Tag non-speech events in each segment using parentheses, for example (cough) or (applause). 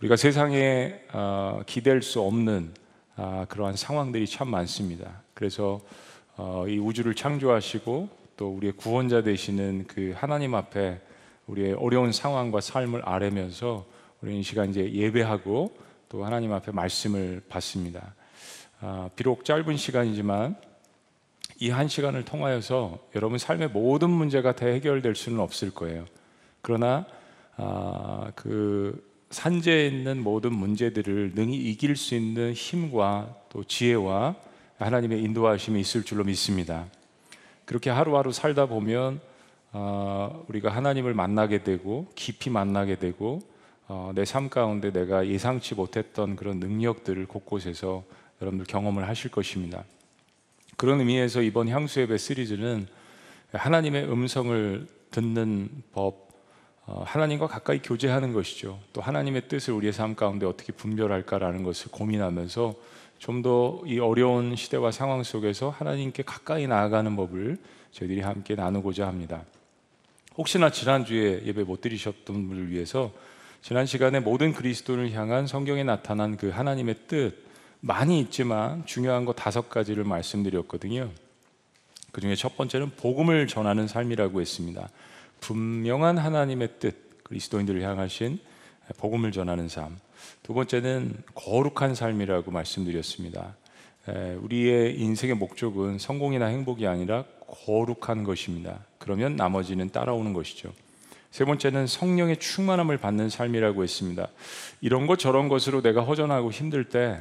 우리가 세상에 어, 기댈 수 없는 아, 그러한 상황들이 참 많습니다. 그래서 어, 이 우주를 창조하시고 또 우리의 구원자 되시는 그 하나님 앞에 우리의 어려운 상황과 삶을 아뢰면서 우리는 이 시간 이제 예배하고 또 하나님 앞에 말씀을 받습니다. 아, 비록 짧은 시간이지만 이 한 시간을 통하여서 여러분 삶의 모든 문제가 다 해결될 수는 없을 거예요. 그러나 아, 그 산재에 있는 모든 문제들을 능히 이길 수 있는 힘과 또 지혜와 하나님의 인도하심이 있을 줄로 믿습니다. 그렇게 하루하루 살다 보면 어, 우리가 하나님을 만나게 되고 깊이 만나게 되고 어, 내삶 가운데 내가 예상치 못했던 그런 능력들을 곳곳에서 여러분들 경험을 하실 것입니다. 그런 의미에서 이번 향수 예배 시리즈는 하나님의 음성을 듣는 법, 어, 하나님과 가까이 교제하는 것이죠. 또 하나님의 뜻을 우리의 삶 가운데 어떻게 분별할까라는 것을 고민하면서 좀 더 이 어려운 시대와 상황 속에서 하나님께 가까이 나아가는 법을 저희들이 함께 나누고자 합니다. 혹시나 지난주에 예배 못 드리셨던 분을 위해서 지난 시간에 모든 그리스도를 향한 성경에 나타난 그 하나님의 뜻 많이 있지만 중요한 거 다섯 가지를 말씀드렸거든요. 그 중에 첫 번째는 복음을 전하는 삶이라고 했습니다. 분명한 하나님의 뜻, 그리스도인들을 향하신 복음을 전하는 삶. 두 번째는 거룩한 삶이라고 말씀드렸습니다. 우리의 인생의 목적은 성공이나 행복이 아니라 거룩한 것입니다. 그러면 나머지는 따라오는 것이죠. 세 번째는 성령의 충만함을 받는 삶이라고 했습니다. 이런 것 저런 것으로 내가 허전하고 힘들 때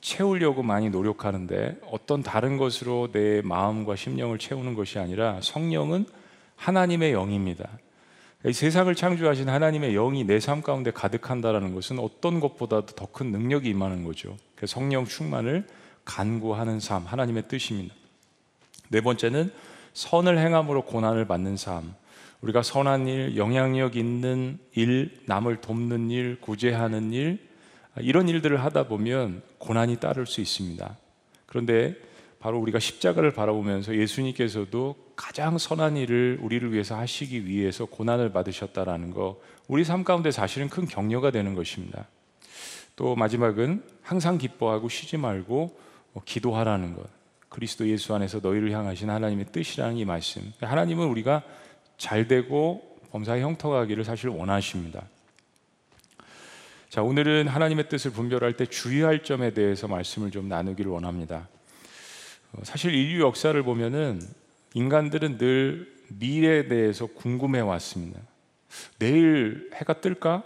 채우려고 많이 노력하는데 어떤 다른 것으로 내 마음과 심령을 채우는 것이 아니라 성령은 하나님의 영입니다. 이 세상을 창조하신 하나님의 영이 내 삶 가운데 가득한다라는 것은 어떤 것보다도 더 큰 능력이 임하는 거죠. 성령 충만을 간구하는 삶, 하나님의 뜻입니다. 네 번째는 선을 행함으로 고난을 받는 삶. 우리가 선한 일, 영향력 있는 일, 남을 돕는 일, 구제하는 일, 이런 일들을 하다 보면 고난이 따를 수 있습니다. 그런데 바로 우리가 십자가를 바라보면서 예수님께서도 가장 선한 일을 우리를 위해서 하시기 위해서 고난을 받으셨다라는 거, 우리 삶 가운데 사실은 큰 격려가 되는 것입니다. 또 마지막은 항상 기뻐하고 쉬지 말고 기도하라는 것. 그리스도 예수 안에서 너희를 향하신 하나님의 뜻이라는 이 말씀. 하나님은 우리가 잘 되고 범사에 형통하기를 사실 원하십니다. 자, 오늘은 하나님의 뜻을 분별할 때 주의할 점에 대해서 말씀을 좀 나누기를 원합니다. 어, 사실 인류 역사를 보면은 인간들은 늘 미래에 대해서 궁금해 왔습니다. 내일 해가 뜰까?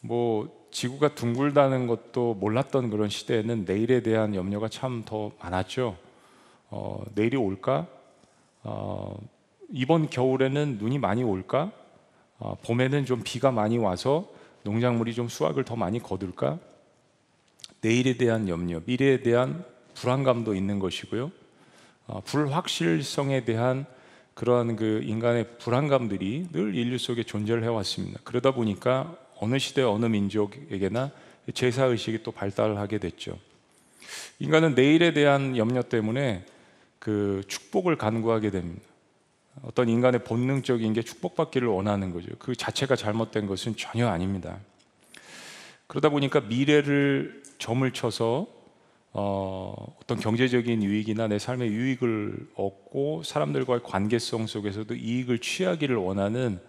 뭐 지구가 둥글다는 것도 몰랐던 그런 시대에는 내일에 대한 염려가 참 더 많았죠. 어, 내일이 올까? 어, 이번 겨울에는 눈이 많이 올까? 어, 봄에는 좀 비가 많이 와서 농작물이 좀 수확을 더 많이 거둘까? 내일에 대한 염려, 미래에 대한 불안감도 있는 것이고요. 어, 불확실성에 대한 그러한 그 인간의 불안감들이 늘 인류 속에 존재를 해왔습니다. 그러다 보니까 어느 시대 어느 민족에게나 제사 의식이 또 발달하게 됐죠. 인간은 내일에 대한 염려 때문에 그 축복을 간구하게 됩니다. 어떤 인간의 본능적인 게 축복받기를 원하는 거죠. 그 자체가 잘못된 것은 전혀 아닙니다. 그러다 보니까 미래를 점을 쳐서 어, 어떤 경제적인 유익이나 내 삶의 유익을 얻고 사람들과의 관계성 속에서도 이익을 취하기를 원하는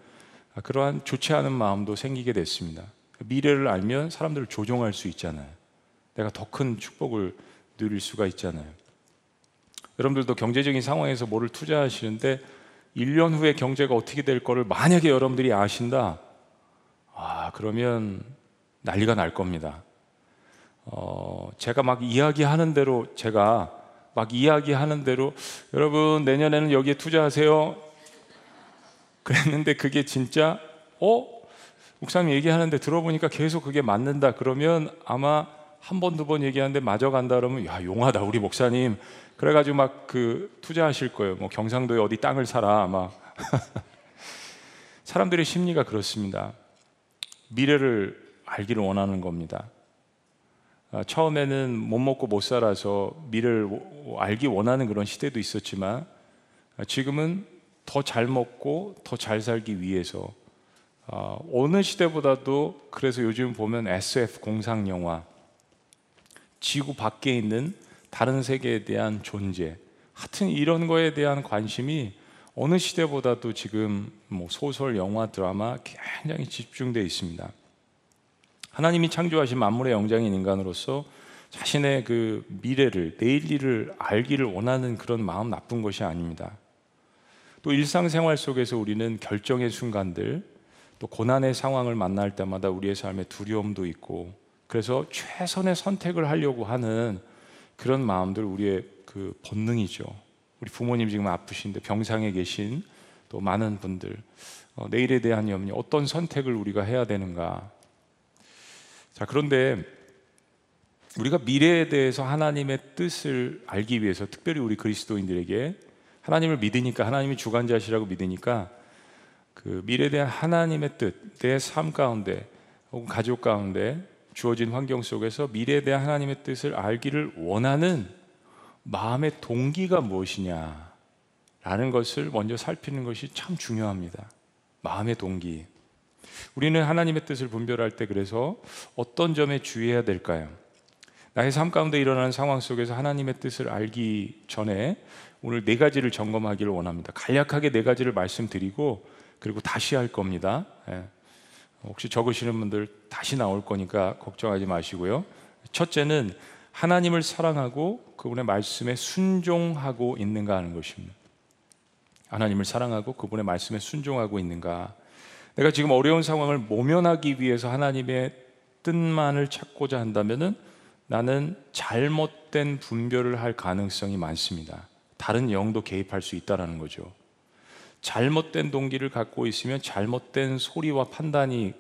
그러한 좋지 않은 마음도 생기게 됐습니다. 미래를 알면 사람들을 조종할 수 있잖아요. 내가 더 큰 축복을 누릴 수가 있잖아요. 여러분들도 경제적인 상황에서 뭐를 투자하시는데 1년 후에 경제가 어떻게 될 거를 만약에 여러분들이 아신다. 아, 그러면 난리가 날 겁니다. 어, 제가 막 이야기하는 대로 제가 막 이야기하는 대로 여러분 내년에는 여기에 투자하세요. 그랬는데 그게 진짜 어? 목사님 얘기하는데 들어보니까 계속 그게 맞는다. 그러면 아마 한 번, 두 번 얘기하는데 맞아 간다 그러면 야, 용하다. 우리 목사님. 그래가지고 막 그 투자하실 거예요. 뭐 경상도에 어디 땅을 사라. 막. (laughs) 사람들의 심리가 그렇습니다. 미래를 알기를 원하는 겁니다. 아, 처음에는 못 먹고 못 살아서 미래를 알기 원하는 그런 시대도 있었지만 아, 지금은 더 잘 먹고 더 잘 살기 위해서 어, 어느 시대보다도 그래서 요즘 보면 SF 공상 영화, 지구 밖에 있는 다른 세계에 대한 존재, 하여튼 이런 거에 대한 관심이 어느 시대보다도 지금 뭐 소설, 영화, 드라마 굉장히 집중되어 있습니다. 하나님이 창조하신 만물의 영장인 인간으로서 자신의 그 미래를 내일 일을 알기를 원하는 그런 마음 나쁜 것이 아닙니다. 또 일상생활 속에서 우리는 결정의 순간들 또 고난의 상황을 만날 때마다 우리의 삶에 두려움도 있고 그래서 최선의 선택을 하려고 하는 그런 마음들 우리의 그 본능이죠. 우리 부모님 지금 아프신데 병상에 계신 또 많은 분들 어, 내일에 대한 염려 어떤 선택을 우리가 해야 되는가 자 그런데 우리가 미래에 대해서 하나님의 뜻을 알기 위해서 특별히 우리 그리스도인들에게 하나님을 믿으니까 하나님이 주관자시라고 믿으니까 그 미래에 대한 하나님의 뜻, 내 삶 가운데 혹은 가족 가운데 주어진 환경 속에서 미래에 대한 하나님의 뜻을 알기를 원하는 마음의 동기가 무엇이냐 라는 것을 먼저 살피는 것이 참 중요합니다. 마음의 동기. 우리는 하나님의 뜻을 분별할 때 그래서 어떤 점에 주의해야 될까요? 나의 삶 가운데 일어나는 상황 속에서 하나님의 뜻을 알기 전에 오늘 네 가지를 점검하기를 원합니다. 간략하게 네 가지를 말씀드리고 그리고 다시 할 겁니다. 예. 혹시 적으시는 분들 다시 나올 거니까 걱정하지 마시고요. 첫째는 하나님을 사랑하고 그분의 말씀에 순종하고 있는가 하는 것입니다. 하나님을 사랑하고 그분의 말씀에 순종하고 있는가. 내가 지금 어려운 상황을 모면하기 위해서 하나님의 뜻만을 찾고자 한다면은 나는 잘못된 분별을 할 가능성이 많습니다. 다른 영도 개입할 수 있다라는 거죠. 잘못된 동기를 갖고 있으면 잘못된 소리와 판단이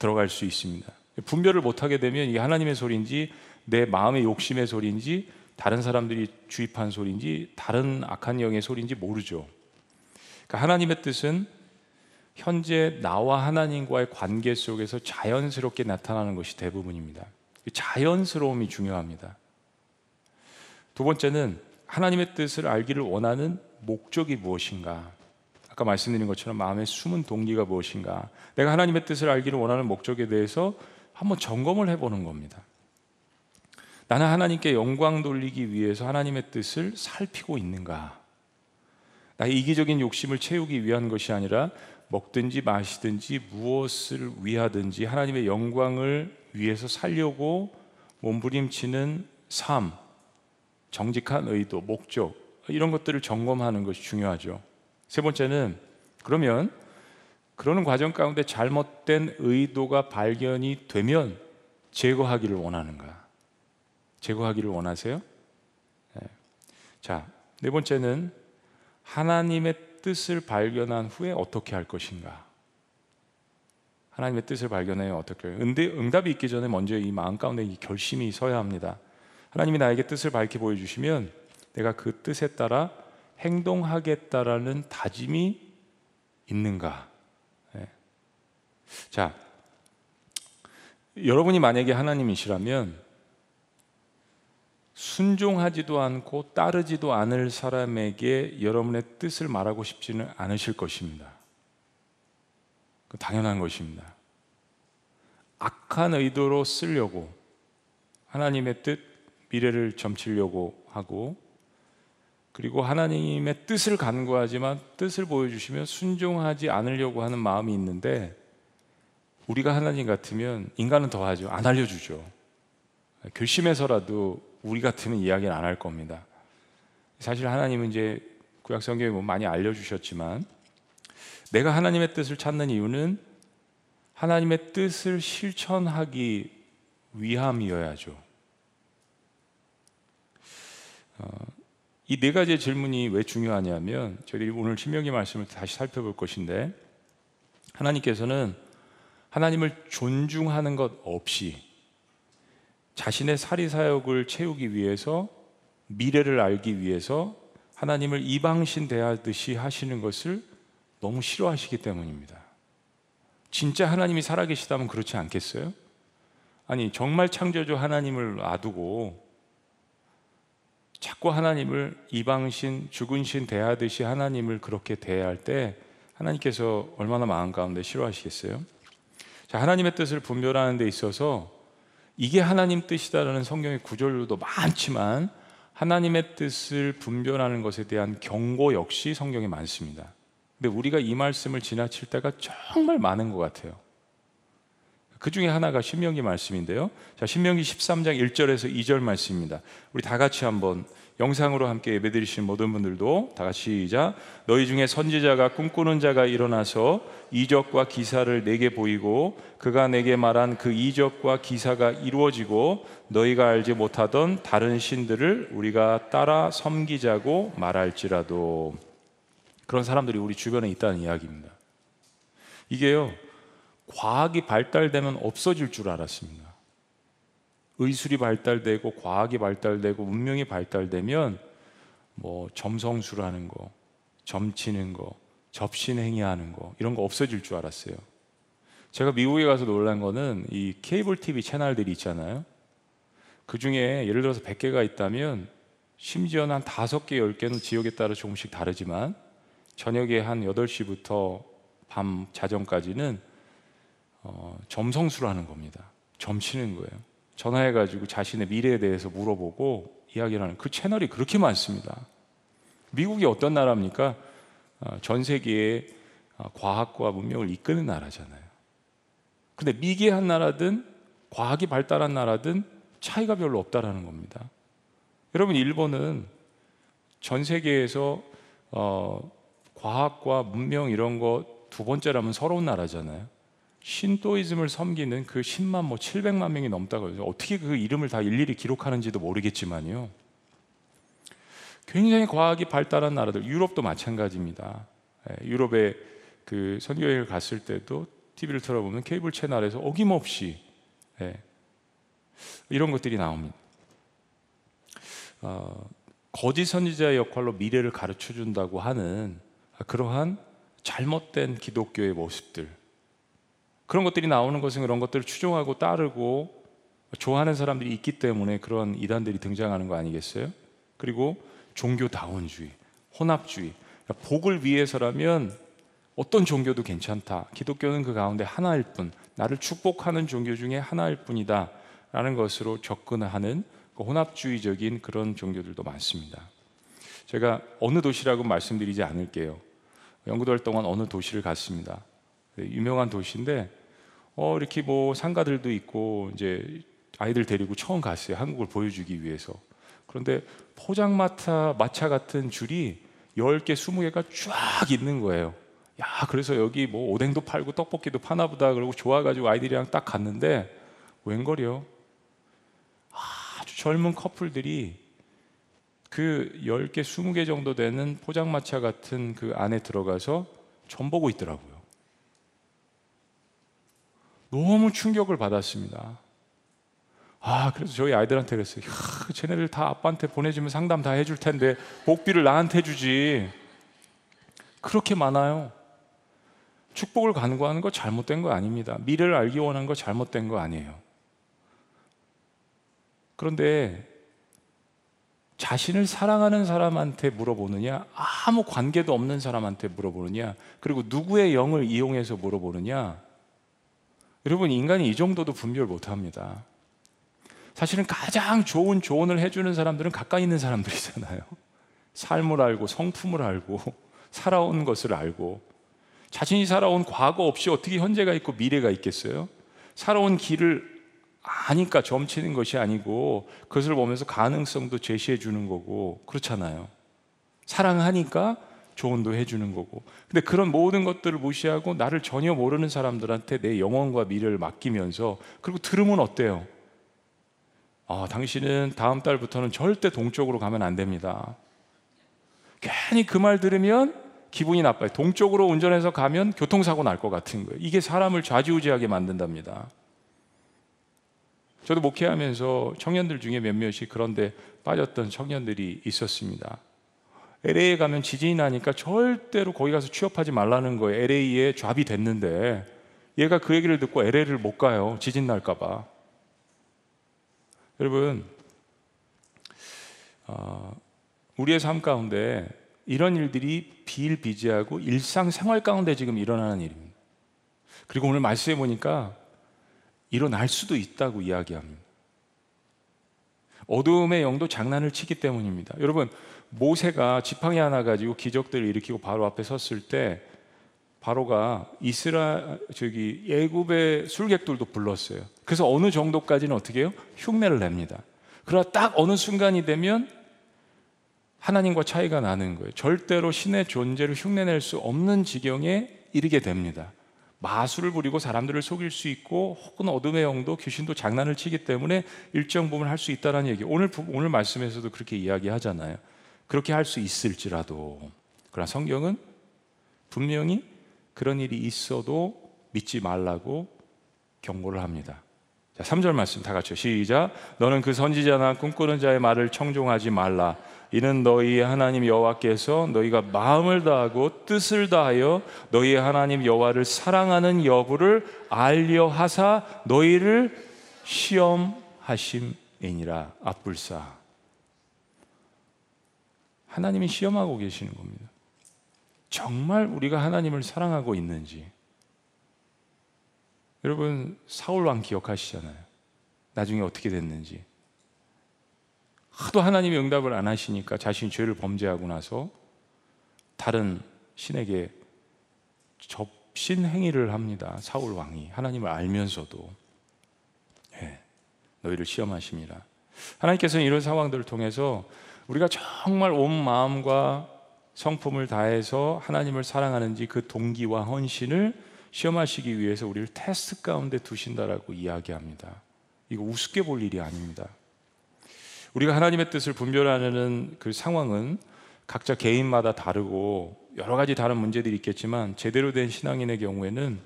들어갈 수 있습니다. 분별을 못하게 되면 이게 하나님의 소리인지 내 마음의 욕심의 소리인지 다른 사람들이 주입한 소리인지 다른 악한 영의 소리인지 모르죠. 그러니까 하나님의 뜻은 현재 나와 하나님과의 관계 속에서 자연스럽게 나타나는 것이 대부분입니다. 자연스러움이 중요합니다. 두 번째는 하나님의 뜻을 알기를 원하는 목적이 무엇인가? 아까 말씀드린 것처럼 마음의 숨은 동기가 무엇인가? 내가 하나님의 뜻을 알기를 원하는 목적에 대해서 한번 점검을 해보는 겁니다. 나는 하나님께 영광 돌리기 위해서 하나님의 뜻을 살피고 있는가? 나의 이기적인 욕심을 채우기 위한 것이 아니라 먹든지 마시든지 무엇을 위하든지 하나님의 영광을 위해서 살려고 몸부림치는 삶, 정직한 의도, 목적 이런 것들을 점검하는 것이 중요하죠. 세 번째는 그러면 그러는 과정 가운데 잘못된 의도가 발견이 되면 제거하기를 원하는가? 제거하기를 원하세요? 네. 자, 네 번째는 하나님의 뜻을 발견한 후에 어떻게 할 것인가? 하나님의 뜻을 발견해요. 어떻게? 근데 응답이 있기 전에 먼저 이 마음 가운데 이 결심이 서야 합니다. 하나님이 나에게 뜻을 밝히 보여주시면 내가 그 뜻에 따라 행동하겠다라는 다짐이 있는가? 네. 자, 여러분이 만약에 하나님이시라면 순종하지도 않고 따르지도 않을 사람에게 여러분의 뜻을 말하고 싶지는 않으실 것입니다. 당연한 것입니다. 악한 의도로 쓰려고 하나님의 뜻, 미래를 점치려고 하고 그리고 하나님의 뜻을 간구하지만 뜻을 보여주시면 순종하지 않으려고 하는 마음이 있는데 우리가 하나님 같으면 인간은 더 하죠. 안 알려주죠. 결심해서라도 우리 같으면 이야기는 안 할 겁니다. 사실 하나님은 이제 구약 성경에 뭐 많이 알려주셨지만 내가 하나님의 뜻을 찾는 이유는 하나님의 뜻을 실천하기 위함이어야죠. 어, 이네 가지의 질문이 왜 중요하냐면 저희들이 오늘 신명기 말씀을 다시 살펴볼 것인데 하나님께서는 하나님을 존중하는 것 없이 자신의 사리 사역을 채우기 위해서 미래를 알기 위해서 하나님을 이방신 대하듯이 하시는 것을 너무 싫어하시기 때문입니다. 진짜 하나님이 살아계시다면 그렇지 않겠어요? 아니, 정말 창조주 하나님을 놔두고 자꾸 하나님을 이방신, 죽은 신 대하듯이 하나님을 그렇게 대할 때 하나님께서 얼마나 마음 가운데 싫어하시겠어요? 자, 하나님의 뜻을 분별하는 데 있어서 이게 하나님 뜻이다라는 성경의 구절도 많지만 하나님의 뜻을 분별하는 것에 대한 경고 역시 성경에 많습니다. 근데 우리가 이 말씀을 지나칠 때가 정말 많은 것 같아요. 그 중에 하나가 신명기 말씀인데요. 자, 신명기 13장 1절에서 2절 말씀입니다. 우리 다 같이 한번 영상으로 함께 예배드리신 모든 분들도 다 같이 시작. 너희 중에 선지자가 꿈꾸는 자가 일어나서 이적과 기사를 내게 보이고 그가 내게 말한 그 이적과 기사가 이루어지고 너희가 알지 못하던 다른 신들을 우리가 따라 섬기자고 말할지라도 그런 사람들이 우리 주변에 있다는 이야기입니다. 이게요. 과학이 발달되면 없어질 줄 알았습니다. 의술이 발달되고 과학이 발달되고 문명이 발달되면 뭐 점성술하는 거, 점치는 거, 접신 행위하는 거 이런 거 없어질 줄 알았어요. 제가 미국에 가서 놀란 거는 이 케이블 TV 채널들이 있잖아요. 그 중에 예를 들어서 100개가 있다면 심지어는 한 5개, 10개는 지역에 따라 조금씩 다르지만 저녁에 한 8시부터 밤 자정까지는 어, 점성술 하는 겁니다. 점치는 거예요. 전화해가지고 자신의 미래에 대해서 물어보고 이야기를 하는 그 채널이 그렇게 많습니다. 미국이 어떤 나라입니까? 어, 전 세계의 어, 과학과 문명을 이끄는 나라잖아요. 근데 미개한 나라든 과학이 발달한 나라든 차이가 별로 없다라는 겁니다. 여러분 일본은 전 세계에서 어, 과학과 문명 이런 거 두 번째라면 서러운 나라잖아요. 신도이즘을 섬기는 그 10만 뭐 700만 명이 넘다고 해서 어떻게 그 이름을 다 일일이 기록하는지도 모르겠지만요. 굉장히 과학이 발달한 나라들, 유럽도 마찬가지입니다. 예, 유럽에 그 선교회를 갔을 때도 TV를 틀어보면 케이블 채널에서 어김없이 예, 이런 것들이 나옵니다. 어, 거짓 선지자의 역할로 미래를 가르쳐 준다고 하는 그러한 잘못된 기독교의 모습들, 그런 것들이 나오는 것은 그런 것들을 추종하고 따르고 좋아하는 사람들이 있기 때문에 그런 이단들이 등장하는 거 아니겠어요? 그리고 종교다원주의, 혼합주의. 그러니까 복을 위해서라면 어떤 종교도 괜찮다. 기독교는 그 가운데 하나일 뿐, 나를 축복하는 종교 중에 하나일 뿐이다. 라는 것으로 접근하는 그 혼합주의적인 그런 종교들도 많습니다. 제가 어느 도시라고 말씀드리지 않을게요. 연구도 활동한 어느 도시를 갔습니다. 네, 유명한 도시인데 어, 이렇게 뭐 상가들도 있고 이제 아이들 데리고 처음 갔어요. 한국을 보여주기 위해서. 그런데 포장마차 마차 같은 줄이 10개, 20개가 쫙 있는 거예요. 야, 그래서 여기 뭐 오뎅도 팔고 떡볶이도 파나 보다 그러고 좋아가지고 아이들이랑 딱 갔는데 웬걸이요? 아주 젊은 커플들이 그 10개, 20개 정도 되는 포장마차 같은 그 안에 들어가서 전 보고 있더라고요. 너무 충격을 받았습니다. 아, 그래서 저희 아이들한테 그랬어요. 야, 쟤네들 다 아빠한테 보내주면 상담 다 해줄 텐데 복비를 나한테 주지. 그렇게 많아요. 축복을 간구하는 거 잘못된 거 아닙니다. 미래를 알기 원하는 거 잘못된 거 아니에요. 그런데 자신을 사랑하는 사람한테 물어보느냐, 아무 관계도 없는 사람한테 물어보느냐, 그리고 누구의 영을 이용해서 물어보느냐, 여러분 인간이 이 정도도 분별 못합니다. 사실은 가장 좋은 조언을 해주는 사람들은 가까이 있는 사람들이잖아요. 삶을 알고 성품을 알고 살아온 것을 알고 자신이 살아온 과거 없이 어떻게 현재가 있고 미래가 있겠어요? 살아온 길을 아니까 점치는 것이 아니고 그것을 보면서 가능성도 제시해 주는 거고 그렇잖아요. 사랑하니까 조언도 해주는 거고. 근데 그런 모든 것들을 무시하고 나를 전혀 모르는 사람들한테 내 영혼과 미래를 맡기면서 그리고 들으면 어때요? 아, 당신은 다음 달부터는 절대 동쪽으로 가면 안 됩니다. 괜히 그 말 들으면 기분이 나빠요. 동쪽으로 운전해서 가면 교통사고 날 것 같은 거예요. 이게 사람을 좌지우지하게 만든답니다. 저도 목회하면서 청년들 중에 몇몇이 그런데 빠졌던 청년들이 있었습니다. LA에 가면 지진이 나니까 절대로 거기 가서 취업하지 말라는 거예요. LA에 잡이 됐는데 얘가 그 얘기를 듣고 LA를 못 가요. 지진 날까 봐. 여러분, 어, 우리의 삶 가운데 이런 일들이 비일비재하고 일상생활 가운데 지금 일어나는 일입니다. 그리고 오늘 말씀해 보니까 일어날 수도 있다고 이야기합니다. 어둠의 영도 장난을 치기 때문입니다. 여러분, 모세가 지팡이 하나 가지고 기적들을 일으키고 바로 앞에 섰을 때 바로가 이스라 저기 예굽의 술객들도 불렀어요. 그래서 어느 정도까지는 어떻게 해요? 흉내를 냅니다. 그러나 딱 어느 순간이 되면 하나님과 차이가 나는 거예요. 절대로 신의 존재를 흉내낼 수 없는 지경에 이르게 됩니다. 마술을 부리고 사람들을 속일 수 있고 혹은 어둠의 영도 귀신도 장난을 치기 때문에 일정 부분 할 수 있다라는 얘기. 오늘 오늘 말씀에서도 그렇게 이야기하잖아요. 그렇게 할 수 있을지라도 그러나 성경은 분명히 그런 일이 있어도 믿지 말라고 경고를 합니다. 자, 3절 말씀 다 같이 시작. 너는 그 선지자나 꿈꾸는 자의 말을 청종하지 말라. 이는 너희 하나님 여호와께서 너희가 마음을 다하고 뜻을 다하여 너희 하나님 여호와를 사랑하는 여부를 알려 하사 너희를 시험하심이니라. 앞불사. 하나님이 시험하고 계시는 겁니다. 정말 우리가 하나님을 사랑하고 있는지. 여러분 사울 왕 기억하시잖아요. 나중에 어떻게 됐는지. 하도 하나님이 응답을 안 하시니까 자신이 죄를 범죄하고 나서 다른 신에게 접신 행위를 합니다. 사울 왕이 하나님을 알면서도 네, 너희를 시험하심이라. 하나님께서는 이런 상황들을 통해서 우리가 정말 온 마음과 성품을 다해서 하나님을 사랑하는지 그 동기와 헌신을 시험하시기 위해서 우리를 테스트 가운데 두신다라고 이야기합니다. 이거 우습게 볼 일이 아닙니다. 우리가 하나님의 뜻을 분별하는 그 상황은 각자 개인마다 다르고 여러 가지 다른 문제들이 있겠지만 제대로 된 신앙인의 경우에는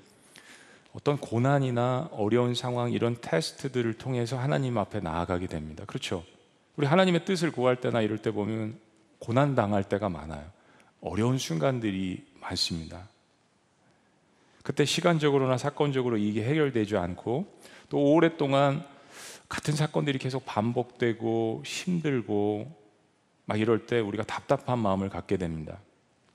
어떤 고난이나 어려운 상황 이런 테스트들을 통해서 하나님 앞에 나아가게 됩니다. 그렇죠? 우리 하나님의 뜻을 구할 때나 이럴 때 보면 고난 당할 때가 많아요. 어려운 순간들이 많습니다. 그때 시간적으로나 사건적으로 이게 해결되지 않고 또 오랫동안 같은 사건들이 계속 반복되고 힘들고 막 이럴 때 우리가 답답한 마음을 갖게 됩니다.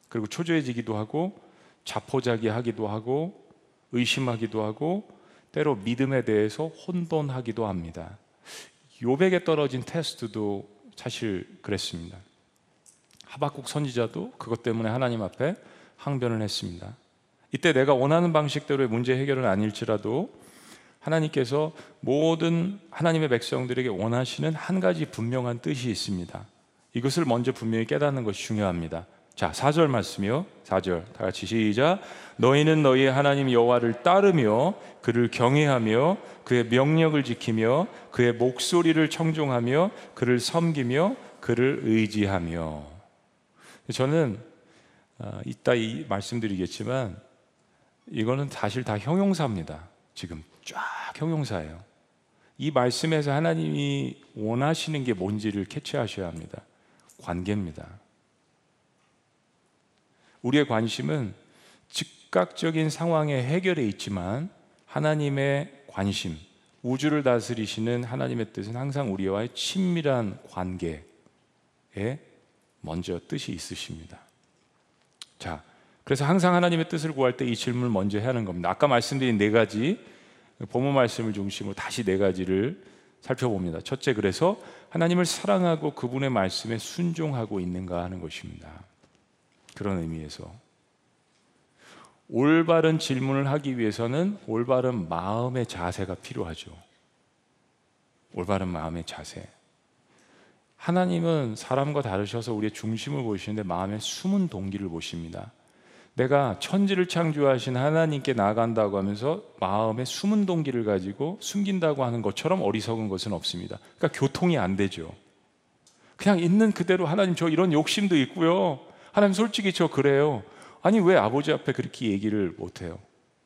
그리고 초조해지기도 하고 자포자기하기도 하고 의심하기도 하고 때로 믿음에 대해서 혼돈하기도 합니다. 요백에 떨어진 테스트도 사실 그랬습니다. 하박국 선지자도 그것 때문에 하나님 앞에 항변을 했습니다. 이때 내가 원하는 방식대로의 문제 해결은 아닐지라도 하나님께서 모든 하나님의 백성들에게 원하시는 한 가지 분명한 뜻이 있습니다. 이것을 먼저 분명히 깨닫는 것이 중요합니다. 자, 4절 말씀이요. 4절. 다 같이 시작. 너희는 너희 하나님 여호와를 따르며 그를 경외하며 그의 명령을 지키며 그의 목소리를 청종하며 그를 섬기며 그를 의지하며 저는 아, 이따 이 말씀드리겠지만 이거는 사실 다 형용사입니다. 지금 쫙 형용사예요. 이 말씀에서 하나님이 원하시는 게 뭔지를 캐치하셔야 합니다. 관계입니다. 우리의 관심은 즉각적인 상황의 해결에 있지만 하나님의 관심, 우주를 다스리시는 하나님의 뜻은 항상 우리와의 친밀한 관계에 먼저 뜻이 있으십니다. 자, 그래서 항상 하나님의 뜻을 구할 때 이 질문을 먼저 해야 하는 겁니다. 아까 말씀드린 네 가지 본문 말씀을 중심으로 다시 네 가지를 살펴봅니다. 첫째, 그래서 하나님을 사랑하고 그분의 말씀에 순종하고 있는가 하는 것입니다. 그런 의미에서 올바른 질문을 하기 위해서는 올바른 마음의 자세가 필요하죠. 올바른 마음의 자세. 하나님은 사람과 다르셔서 우리의 중심을 보시는데 마음의 숨은 동기를 보십니다. 내가 천지를 창조하신 하나님께 나간다고 하면서 마음의 숨은 동기를 가지고 숨긴다고 하는 것처럼 어리석은 것은 없습니다. 그러니까 교통이 안 되죠. 그냥 있는 그대로 하나님 저 이런 욕심도 있고요. 하나님 솔직히 저 그래요. 아니 왜 아버지 앞에 그렇게 얘기를 못해요?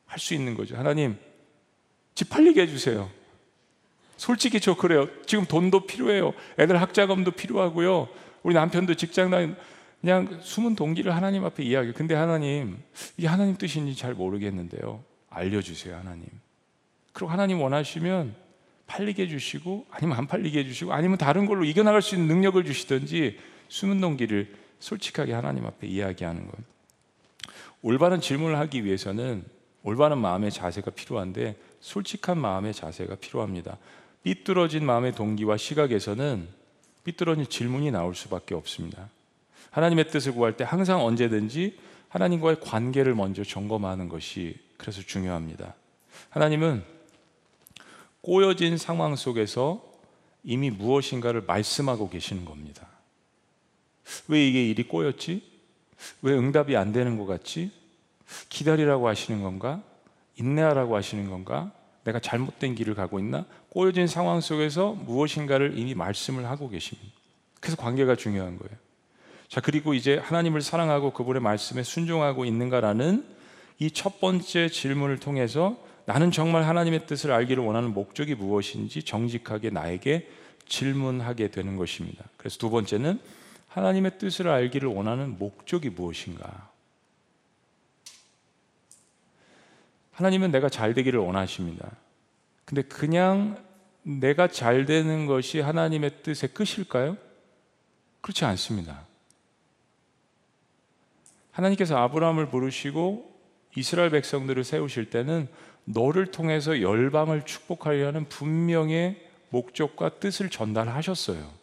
할 수 있는 거죠. 하나님 집 팔리게 해주세요. 솔직히 저 그래요. 지금 돈도 필요해요. 애들 학자금도 필요하고요. 우리 남편도 직장 다니 그냥 숨은 동기를 하나님 앞에 이야기. 근데 하나님 이게 하나님 뜻인지 잘 모르겠는데요. 알려주세요, 하나님. 그리고 하나님 원하시면 팔리게 해주시고 아니면 안 팔리게 해주시고 아니면 다른 걸로 이겨나갈 수 있는 능력을 주시든지 숨은 동기를 솔직하게 하나님 앞에 이야기하는 거예요. 올바른 질문을 하기 위해서는 올바른 마음의 자세가 필요한데 솔직한 마음의 자세가 필요합니다. 삐뚤어진 마음의 동기와 시각에서는 삐뚤어진 질문이 나올 수밖에 없습니다. 하나님의 뜻을 구할 때 항상 언제든지 하나님과의 관계를 먼저 점검하는 것이 그래서 중요합니다. 하나님은 꼬여진 상황 속에서 이미 무엇인가를 말씀하고 계시는 겁니다. 왜 이게 일이 꼬였지? 왜 응답이 안 되는 것 같지? 기다리라고 하시는 건가? 인내하라고 하시는 건가? 내가 잘못된 길을 가고 있나? 꼬여진 상황 속에서 무엇인가를 이미 말씀을 하고 계십니다. 그래서 관계가 중요한 거예요. 자, 그리고 이제 하나님을 사랑하고 그분의 말씀에 순종하고 있는가라는 이 첫 번째 질문을 통해서 나는 정말 하나님의 뜻을 알기를 원하는 목적이 무엇인지 정직하게 나에게 질문하게 되는 것입니다. 그래서 두 번째는 하나님의 뜻을 알기를 원하는 목적이 무엇인가? 하나님은 내가 잘 되기를 원하십니다. 근데 그냥 내가 잘 되는 것이 하나님의 뜻의 끝일까요? 그렇지 않습니다. 하나님께서 아브라함을 부르시고 이스라엘 백성들을 세우실 때는 너를 통해서 열방을 축복하려는 분명의 목적과 뜻을 전달하셨어요.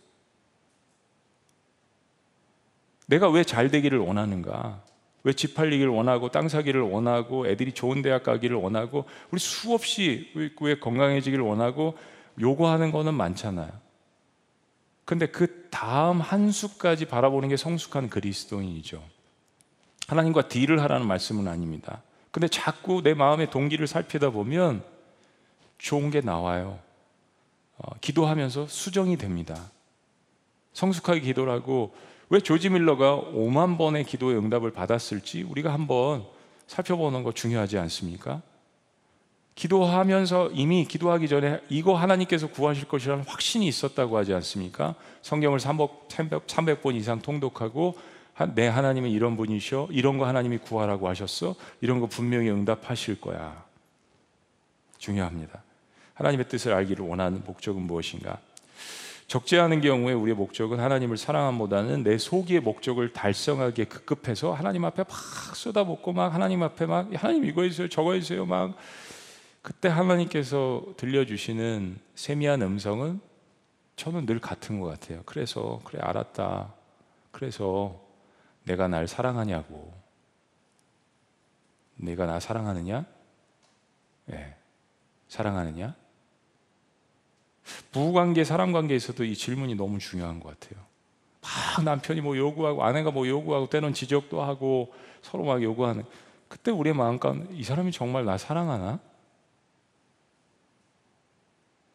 내가 왜 잘 되기를 원하는가? 왜 집 팔리기를 원하고 땅 사기를 원하고 애들이 좋은 대학 가기를 원하고 우리 수없이 왜 건강해지기를 원하고 요구하는 거는 많잖아요. 근데 그 다음 한 수까지 바라보는 게 성숙한 그리스도인이죠. 하나님과 딜을 하라는 말씀은 아닙니다. 근데 자꾸 내 마음의 동기를 살피다 보면 좋은 게 나와요. 어, 기도하면서 수정이 됩니다. 성숙하게 기도를 하고 왜 조지 밀러가 5만 번의 기도의 응답을 받았을지 우리가 한번 살펴보는 거 중요하지 않습니까? 기도하면서 이미 기도하기 전에 이거 하나님께서 구하실 것이라는 확신이 있었다고 하지 않습니까? 성경을 300, 번 이상 통독하고 내 하나님은 이런 분이셔 이런 거 하나님이 구하라고 하셨어 이런 거 분명히 응답하실 거야 중요합니다 하나님의 뜻을 알기를 원하는 목적은 무엇인가 적재하는 경우에 우리의 목적은 하나님을 사랑함보다는 내 소기의 목적을 달성하기에 급급해서 하나님 앞에 막 쏟아붓고 막 하나님 앞에 막 하나님 이거 해주세요 저거 해주세요 막 그때 하나님께서 들려주시는 세미한 음성은 저는 늘 같은 것 같아요 그래서 그래 알았다 그래서 내가 날 사랑하냐고 내가 나 사랑하느냐? 네. 사랑하느냐? 부부관계, 사람 관계에서도 이 질문이 너무 중요한 것 같아요. 막 남편이 뭐 요구하고 아내가 뭐 요구하고 때론 지적도 하고 서로 막 요구하는 그때 우리의 마음 가운데 이 사람이 정말 나 사랑하나?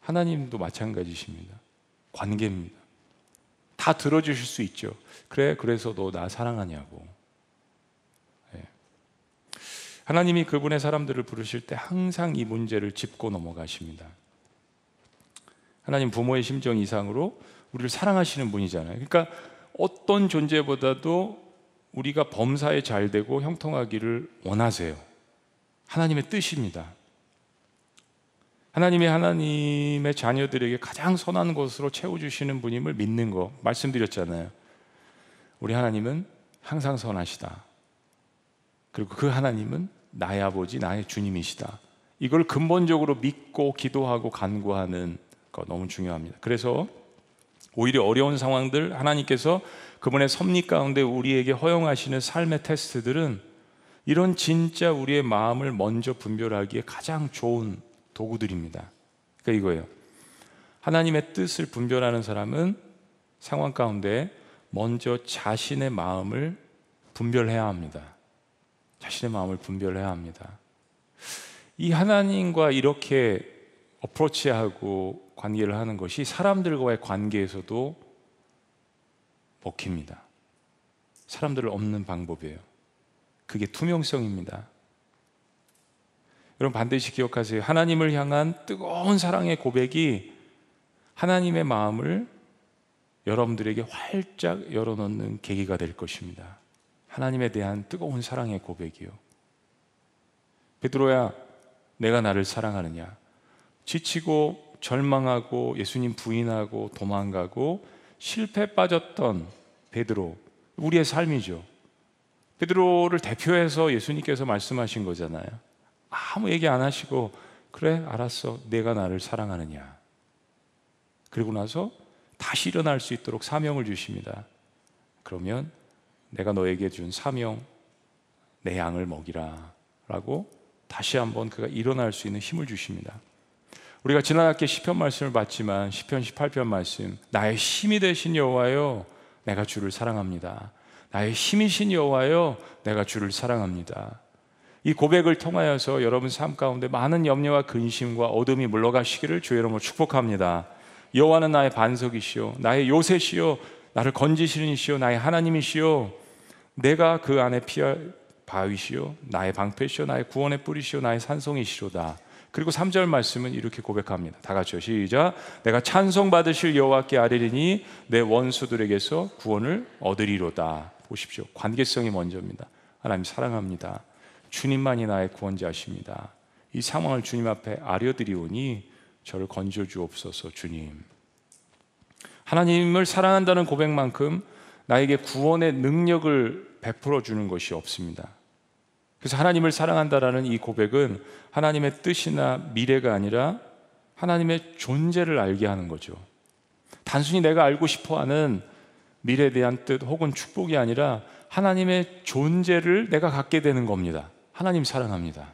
하나님도 마찬가지십니다. 관계입니다. 다 들어주실 수 있죠. 그래, 그래서 너 나 사랑하냐고. 네. 하나님이 그분의 사람들을 부르실 때 항상 이 문제를 짚고 넘어가십니다. 하나님 부모의 심정 이상으로 우리를 사랑하시는 분이잖아요. 그러니까 어떤 존재보다도 우리가 범사에 잘 되고 형통하기를 원하세요. 하나님의 뜻입니다. 하나님이 하나님의 자녀들에게 가장 선한 것으로 채워주시는 분임을 믿는 거 말씀드렸잖아요. 우리 하나님은 항상 선하시다. 그리고 그 하나님은 나의 아버지, 나의 주님이시다. 이걸 근본적으로 믿고 기도하고 간구하는 거 너무 중요합니다. 그래서 오히려 어려운 상황들 하나님께서 그분의 섭리 가운데 우리에게 허용하시는 삶의 테스트들은 이런 진짜 우리의 마음을 먼저 분별하기에 가장 좋은 도구들입니다. 그러니까 이거예요. 하나님의 뜻을 분별하는 사람은 상황 가운데 먼저 자신의 마음을 분별해야 합니다. 자신의 마음을 분별해야 합니다. 이 하나님과 이렇게 어프로치하고 관계를 하는 것이 사람들과의 관계에서도 먹힙니다. 사람들을 없는 방법이에요. 그게 투명성입니다. 여러분 반드시 기억하세요. 하나님을 향한 뜨거운 사랑의 고백이 하나님의 마음을 여러분들에게 활짝 열어놓는 계기가 될 것입니다. 하나님에 대한 뜨거운 사랑의 고백이요. 베드로야, 내가 나를 사랑하느냐? 지치고 절망하고 예수님 부인하고 도망가고 실패 빠졌던 베드로 우리의 삶이죠. 베드로를 대표해서 예수님께서 말씀하신 거잖아요. 아무 얘기 안 하시고 그래 알았어 내가 나를 사랑하느냐. 그리고 나서 다시 일어날 수 있도록 사명을 주십니다. 그러면 내가 너에게 준 사명 내 양을 먹이라 라고 다시 한번 그가 일어날 수 있는 힘을 주십니다. 우리가 지난 학기 시편 말씀을 봤지만 시편 18편 말씀 나의 힘이 되신 여호와여 내가 주를 사랑합니다. 나의 힘이신 여호와여 내가 주를 사랑합니다. 이 고백을 통하여서 여러분 삶 가운데 많은 염려와 근심과 어둠이 물러가시기를 주의 이름으로 축복합니다. 여호와는 나의 반석이시요 나의 요새시요 나를 건지시는 이시요 나의 하나님이시요 내가 그 안에 피할 바위시요 나의 방패시요 나의 구원의 뿌리시요 나의 산성이시로다. 그리고 3절 말씀은 이렇게 고백합니다. 다 같이요. 시작. 내가 찬송 받으실 여호와께 아뢰리니 내 원수들에게서 구원을 얻으리로다. 보십시오. 관계성이 먼저입니다. 하나님 사랑합니다. 주님만이 나의 구원자십니다. 이 상황을 주님 앞에 아려드리오니 저를 건져 주옵소서 주님. 하나님을 사랑한다는 고백만큼 나에게 구원의 능력을 베풀어 주는 것이 없습니다. 그래서 하나님을 사랑한다라는 이 고백은 하나님의 뜻이나 미래가 아니라 하나님의 존재를 알게 하는 거죠. 단순히 내가 알고 싶어 하는 미래에 대한 뜻 혹은 축복이 아니라 하나님의 존재를 내가 갖게 되는 겁니다. 하나님 사랑합니다.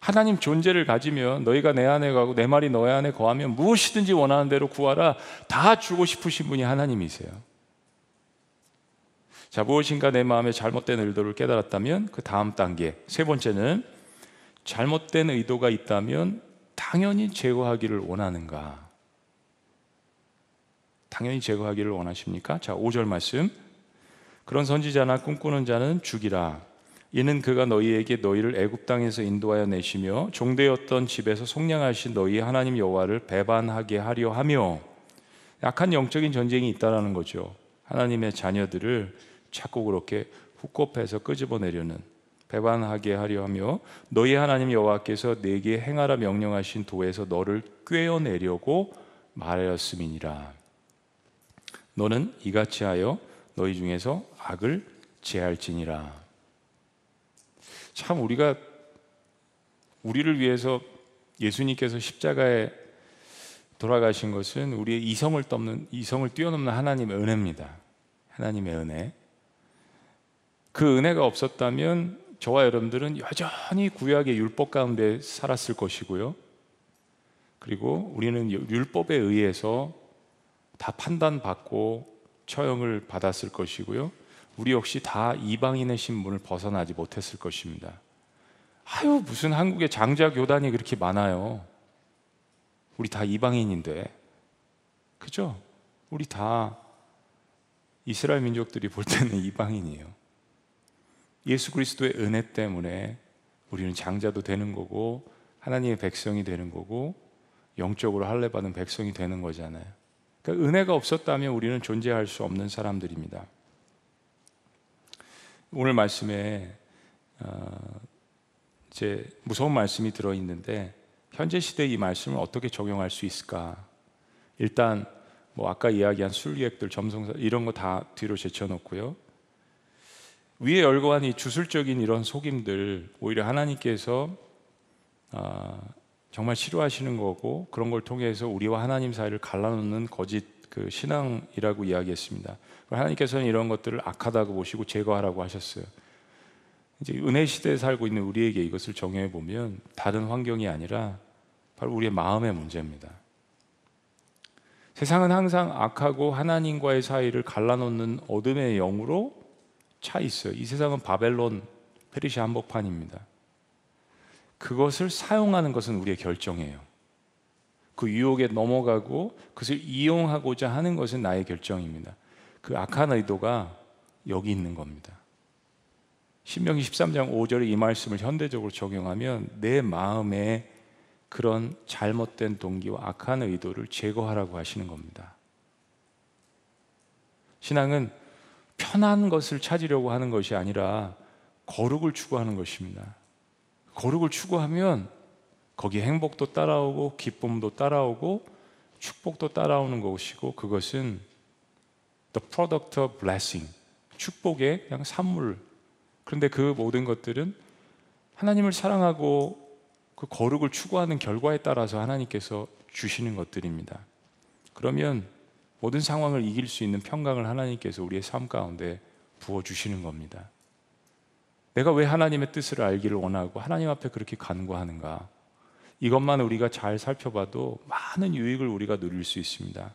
하나님 존재를 가지면 너희가 내 안에 가고 내 말이 너희 안에 거하면 무엇이든지 원하는 대로 구하라 다 주고 싶으신 분이 하나님이세요. 자, 무엇인가 내 마음에 잘못된 의도를 깨달았다면 그 다음 단계. 세 번째는 잘못된 의도가 있다면 당연히 제거하기를 원하는가? 당연히 제거하기를 원하십니까? 자, 5절 말씀. 그런 선지자나 꿈꾸는 자는 죽이라. 이는 그가 너희에게 너희를 애굽 땅에서 인도하여 내시며 종되었던 집에서 속량하신 너희 하나님 여호와를 배반하게 하려 하며 약한 영적인 전쟁이 있다라는 거죠. 하나님의 자녀들을 자꾸 그렇게 후kop해서 끄집어내려는 배반하게 하려 하며 너희 하나님 여호와께서 내게 행하라 명령하신 도에서 너를 꿰어내려고 말하였음이니라 너는 이같이 하여 너희 중에서 악을 제할지니라 참 우리가 우리를 위해서 예수님께서 십자가에 돌아가신 것은 우리의 이성을 넘는 이성을 뛰어넘는 하나님의 은혜입니다. 하나님의 은혜. 그 은혜가 없었다면 저와 여러분들은 여전히 구약의 율법 가운데 살았을 것이고요. 그리고 우리는 율법에 의해서 다 판단받고 처형을 받았을 것이고요. 우리 역시 다 이방인의 신분을 벗어나지 못했을 것입니다. 아유, 무슨 한국에 장자 교단이 그렇게 많아요. 우리 다 이방인인데. 그죠? 우리 다 이스라엘 민족들이 볼 때는 (laughs) 이방인이에요. 예수 그리스도의 은혜 때문에 우리는 장자도 되는 거고 하나님의 백성이 되는 거고 영적으로 할례 받은 백성이 되는 거잖아요. 그러니까 은혜가 없었다면 우리는 존재할 수 없는 사람들입니다. 오늘 말씀에 어, 이제 무서운 말씀이 들어 있는데 현재 시대 이 말씀을 어떻게 적용할 수 있을까? 일단 뭐 아까 이야기한 술객들, 점성사 이런 거 다 뒤로 제쳐놓고요. 위에 열거한 이 주술적인 이런 속임들 오히려 하나님께서 아, 정말 싫어하시는 거고 그런 걸 통해서 우리와 하나님 사이를 갈라놓는 거짓 그 신앙이라고 이야기했습니다. 하나님께서는 이런 것들을 악하다고 보시고 제거하라고 하셨어요. 이제 은혜 시대에 살고 있는 우리에게 이것을 정해 보면 다른 환경이 아니라 바로 우리의 마음의 문제입니다. 세상은 항상 악하고 하나님과의 사이를 갈라놓는 어둠의 영으로 차 있어요. 이 세상은 바벨론 페르시아 한복판입니다. 그것을 사용하는 것은 우리의 결정이에요. 그 유혹에 넘어가고 그것을 이용하고자 하는 것은 나의 결정입니다. 그 악한 의도가 여기 있는 겁니다. 신명기 13장 5절의 이 말씀을 현대적으로 적용하면 내 마음에 그런 잘못된 동기와 악한 의도를 제거하라고 하시는 겁니다. 신앙은 편한 것을 찾으려고 하는 것이 아니라 거룩을 추구하는 것입니다. 거룩을 추구하면 거기에 행복도 따라오고 기쁨도 따라오고 축복도 따라오는 것이고 그것은 the product of blessing. 축복의 그냥 산물. 그런데 그 모든 것들은 하나님을 사랑하고 그 거룩을 추구하는 결과에 따라서 하나님께서 주시는 것들입니다. 그러면 모든 상황을 이길 수 있는 평강을 하나님께서 우리의 삶 가운데 부어 주시는 겁니다. 내가 왜 하나님의 뜻을 알기를 원하고 하나님 앞에 그렇게 간구하는가? 이것만 우리가 잘 살펴봐도 많은 유익을 우리가 누릴 수 있습니다.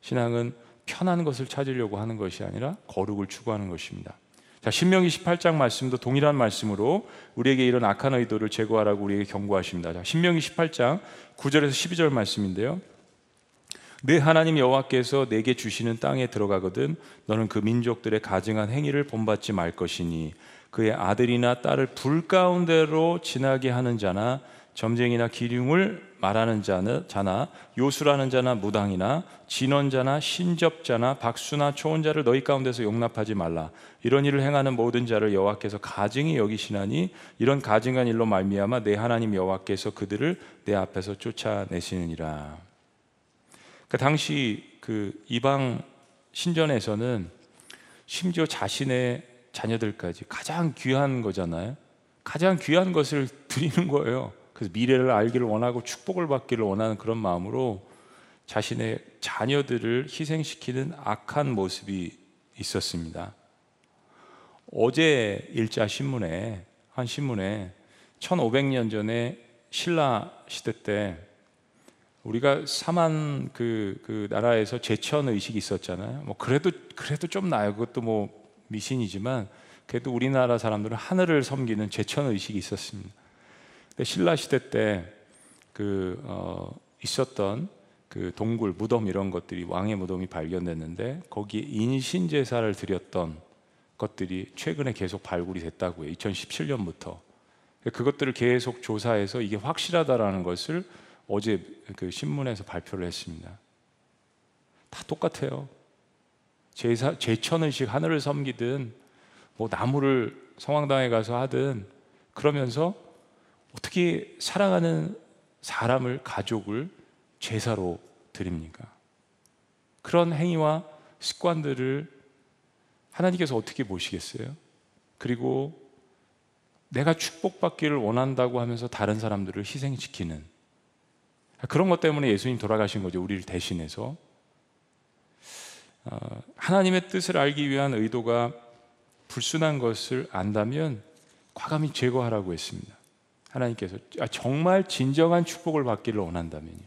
신앙은 편한 것을 찾으려고 하는 것이 아니라 거룩을 추구하는 것입니다. 자, 신명기 18장 말씀도 동일한 말씀으로 우리에게 이런 악한 의도를 제거하라고 우리에게 경고하십니다. 자, 신명기 18장 9절에서 12절 말씀인데요. 내 하나님 여호와께서 내게 주시는 땅에 들어가거든 너는 그 민족들의 가증한 행위를 본받지 말 것이니 그의 아들이나 딸을 불 가운데로 지나게 하는 자나 점쟁이나 기륭을 말하는 자나, 요술하는 자나 무당이나 진원자나 신접자나 박수나 초혼자를 너희 가운데서 용납하지 말라. 이런 일을 행하는 모든 자를 여호와께서 가증히 여기시나니 이런 가증한 일로 말미암아 내 하나님 여호와께서 그들을 내 앞에서 쫓아내시느니라 그 당시 그 이방 신전에서는 심지어 자신의 자녀들까지 가장 귀한 거잖아요. 가장 귀한 것을 (laughs) 드리는 거예요. 그래서 미래를 알기를 원하고 축복을 받기를 원하는 그런 마음으로 자신의 자녀들을 희생시키는 악한 모습이 있었습니다. 어제 일자 신문에 한 신문에 1500년 전에 신라 시대 때 우리가 사만 그, 그 나라에서 제천 의식이 있었잖아요. 뭐 그래도 그래도 좀 나요. 그것도 뭐 미신이지만 그래도 우리나라 사람들은 하늘을 섬기는 제천 의식이 있었습니다. 신라 시대 때그 어, 있었던 그 동굴 무덤 이런 것들이 왕의 무덤이 발견됐는데 거기에 인신 제사를 드렸던 것들이 최근에 계속 발굴이 됐다고요. 2017년부터 그것들을 계속 조사해서 이게 확실하다라는 것을 어제 그 신문에서 발표를 했습니다. 다 똑같아요. 제사 제천의식 하늘을 섬기든 뭐 나무를 성황당에 가서 하든 그러면서 어떻게 사랑하는 사람을 가족을 제사로 드립니까? 그런 행위와 습관들을 하나님께서 어떻게 보시겠어요? 그리고 내가 축복받기를 원한다고 하면서 다른 사람들을 희생시키는 그런 것 때문에 예수님 돌아가신 거죠. 우리를 대신해서. 어, 하나님의 뜻을 알기 위한 의도가 불순한 것을 안다면 과감히 제거하라고 했습니다. 하나님께서 아, 정말 진정한 축복을 받기를 원한다면요.